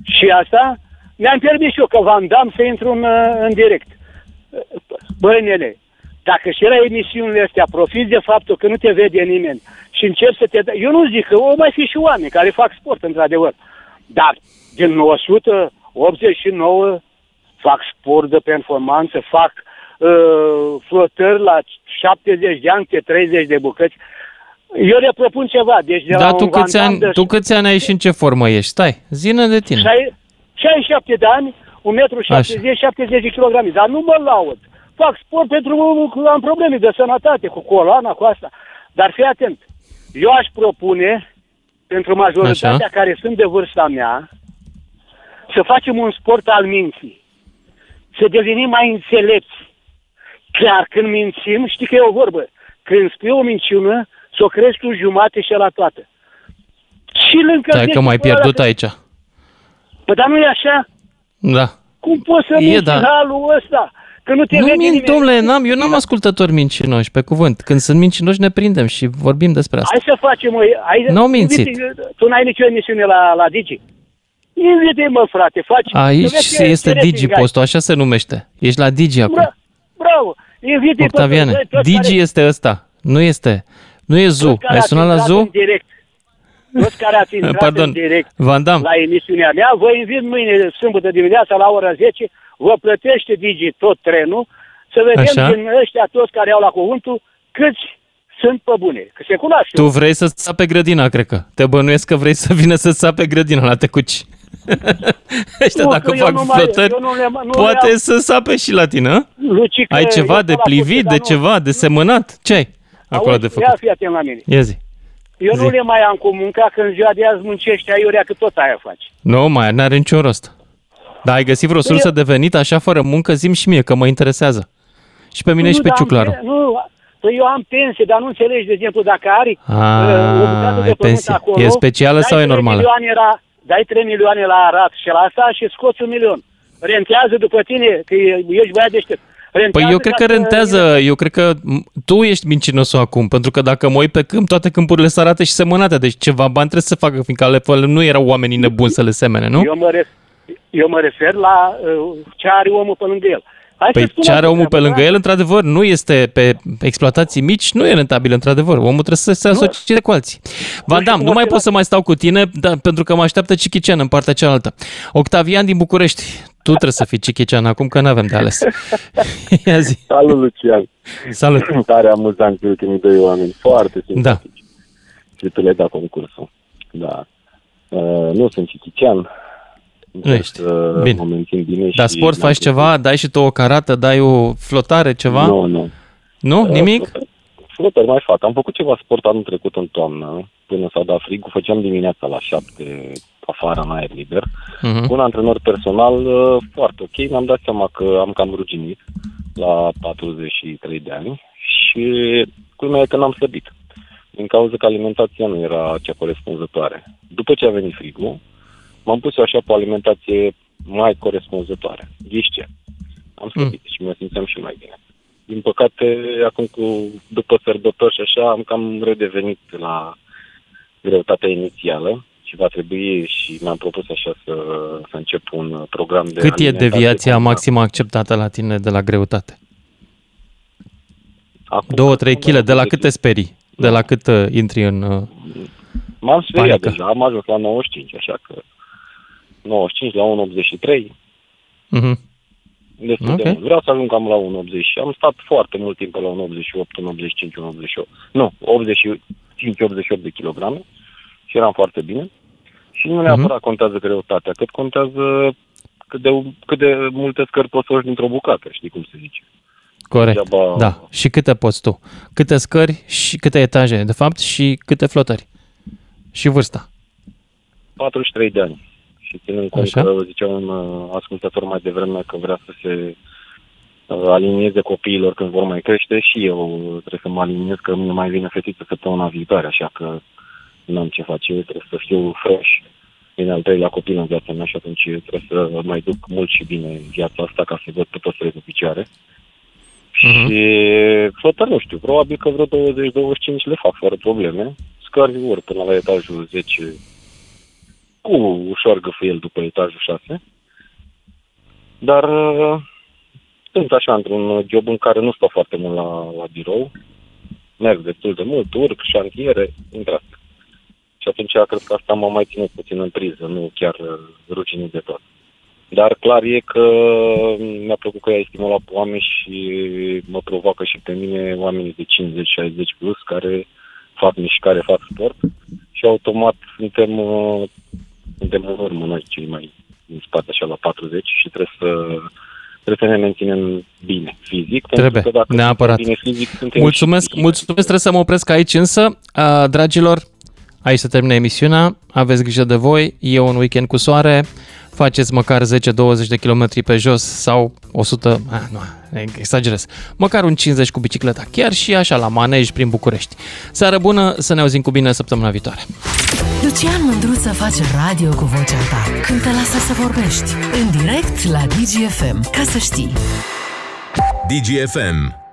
și asta, mi-am permis și eu că v-am dam să intru în, uh, în direct. Băi, nene, dacă și la emisiunile astea profiți de faptul că nu te vede nimeni și începi să te... Eu nu zic că o mai fi și oameni care fac sport, într-adevăr. Dar din 989 fac sport de performanță, fac uh, flotări la 70 de ani, pe 30 de bucăți. Eu le propun ceva. Deci de la Dar un tu câți, Van ani, Damme de tu câți ani ai și în ce formă ești? Stai, zină de tine. 67 de ani, 1,70 m, 70 de kg, dar nu mă laud. Fac sport pentru că am probleme de sănătate, cu coloana, cu asta. Dar fii atent, eu aș propune, pentru majoritatea Așa. care sunt de vârsta mea, să facem un sport al minții. Să devenim mai înțelepți. Chiar când mințim, știi că e o vorbă, când spui o minciună, să o crezi tu jumate și la toată. Și lângă Stai că m-ai pierdut aici. Păi dar nu e așa? Da. Cum poți să E, minți da. în halul ăsta? Că nu te Nu vede mint, nimeni. domnule, n-am, eu n-am ascultători mincinoși, pe cuvânt. Când sunt mincinoși ne prindem și vorbim despre asta. Hai să facem o... Hai, N-au mințit. Invite- tu n-ai nicio emisiune la, la Digi? Invite mă, frate, faci... Aici să vezi ce- este ce rating Digi ai. postul, așa se numește. Ești la Digi acum. Bra- Bravo! Invite Octaviane, toți- toți Digi care- este ăsta. Nu este. Nu e Zoo. toți care Ai ați sunat la intrat Zoo? în direct. Toți care ați intrat Pardon. în direct Van Damme. la emisiunea mea, vă invit mâine, sâmbătă dimineața, la ora 10, vă plătește Digi tot trenul, să vedem Așa. din ăștia toți care au la cuvântul câți sunt pe bune. Că se cunoaște. Tu vrei să-ți sape grădina, cred că. Te bănuiesc că vrei să vină să-ți sape grădina la tecuci. Ăștia Nu, dacă că eu fac nu mai- flotări, eu nu le- nu le poate am- să sape și la tine, a? Lucică, Ai ceva eu de sunt la plivit, curte, de dar nu- ceva, de semănat? Ce ai acolo Auzi, de Ia făcut? fi atent la mine. Ia zi. Eu Zi. nu le mai am cu munca, că în ziua de azi muncești aiurea, că tot aia faci. Nu, mai n-are niciun rost. Dar ai găsit vreo sursă de venit așa fără muncă? Zim și mie, că mă interesează. Și pe mine și pe dar am Ciuclaru. pe- Nu, păi eu am pensie, dar nu înțelegi, de exemplu, dacă ai uh, o bucată Ah, de e pământ pensie. acolo, E specială dai sau e 3 normală? Milioane la, dai 3 milioane la arat și la asta și scoți un milion. Rentează după tine, că e- ești băiat deștept. Păi Rentează eu cred ca că să- rentează, eu cred că m, tu ești mincinosul acum, pentru că dacă mă uit pe câmp, toate câmpurile sunt arate și semănate, deci ceva bani trebuie să facă, fiindcă ale fără nu erau oamenii nebuni să le semene, nu? Eu mă, ref, eu mă refer la uh, ce are omul pe lângă el. Hai să Păi spun ce are o omul pe treabă, lângă da? el, într-adevăr, nu este pe exploatații mici, nu e rentabil, într-adevăr. Omul trebuie să se asocieze cu alții. Van Dam, nu mai pot să mai stau cu tine, da, pentru că mă așteaptă Cichician în partea cealaltă. Octavian din București, tu trebuie să fii Cichician acum, că nu avem de ales. Ia zi. Salut, Lucian. Salut. Tare amuzant ultimii doi oameni. Foarte simpatici. Da. Și tu le-ai dat concursul. Da. Uh, nu sunt citician. Nu ești. Bine. Mă mențin bine Dar și sport mi-am faci plăcut. ceva? Dai și tu o carată? Dai o flotare, ceva? Nu, nu. Nu? Uh, Nimic? flotări- Flotări mai fac. Am făcut ceva sport anul trecut în toamnă, până s-a dat frigul. Făceam dimineața la șapte afară în aer liber. Mhm. Cu un antrenor personal uh, foarte ok. Mi-am dat seama că am cam ruginit la 43 de ani și culmea e că n-am slăbit. Din cauza că alimentația nu era cea corespunzătoare. După ce a venit frigul, m-am pus eu așa pe o alimentație mai corespunzătoare. Ghiși ce? Am slăbit și mă simțeam și mai bine. Din păcate, acum cu, după sărbători și așa, am cam redevenit la greutatea inițială și va trebui și mi-am propus așa să, să încep un program de Cât e alimentație deviația cu- maximă acceptată la tine de la greutate? Acum, 2-3 kg, de la cât te sperii? De la cât uh, intri în... Uh, M-am speriat Panică. deja, am ajuns la 95, așa că 95 la 1,83, mhm. destul Ok. de mult. Vreau să ajung cam la 1,80 și am stat foarte mult timp pe la 1,88, 1,85, 1,88, nu, 85-88 de kilograme și eram foarte bine. Și nu neapărat contează greutatea, cât contează cât de, cât de multe scări poți să urci dintr-o bucată, știi cum se zice. Corect, Degeaba- da. Și câte poți tu? Câte scări și câte etaje, de fapt, și câte flotări? Și vârsta. 43 de ani. Și ținând cont Așa. că zicea un uh, ascultător mai devreme că vrea să se uh, alinieze copiilor când vor mai crește și eu trebuie să mă aliniez că mie mai vine fetiță săptămâna viitoare, așa că nu am ce face, trebuie să fiu fresh. Vine al treilea copil în viața mea și atunci trebuie să mai duc mult și bine în viața asta ca să văd pe toți trei pe picioare. Și flotări, nu știu, probabil că vreo 20-25 le fac fără probleme. Scări urc până la etajul 10 cu ușor găfâiel după etajul 6. Dar uh, sunt așa într-un job în care nu stau foarte mult la, la birou, merg destul de mult, urc, șantiere, între astea. Și atunci cred că asta m-a mai ținut puțin în priză, nu chiar uh, ruginit de tot. Dar clar e că mi-a plăcut că ai stimulat pe oameni și mă provoacă și pe mine oamenii de 50-60 plus care fac mișcare, fac sport și automat suntem, uh, suntem în urmă noi cei mai în spate așa la 40 și trebuie să trebuie să ne menținem bine fizic. Trebuie, pentru că dacă neapărat. suntem bine fizic, suntem Mulțumesc, și mulțumesc, trebuie să mă opresc aici însă. A, dragilor, aici se termină emisiunea, aveți grijă de voi, e un weekend cu soare, faceți măcar 10-20 de km pe jos sau 100, ah, nu, exagerez, măcar un 50 cu bicicleta, chiar și așa la manej prin București. Seară bună, să ne auzim cu bine săptămâna viitoare. Lucian Mândruță face radio cu vocea ta când te lasă să vorbești. În direct la DGFM. Ca să știi. DGFM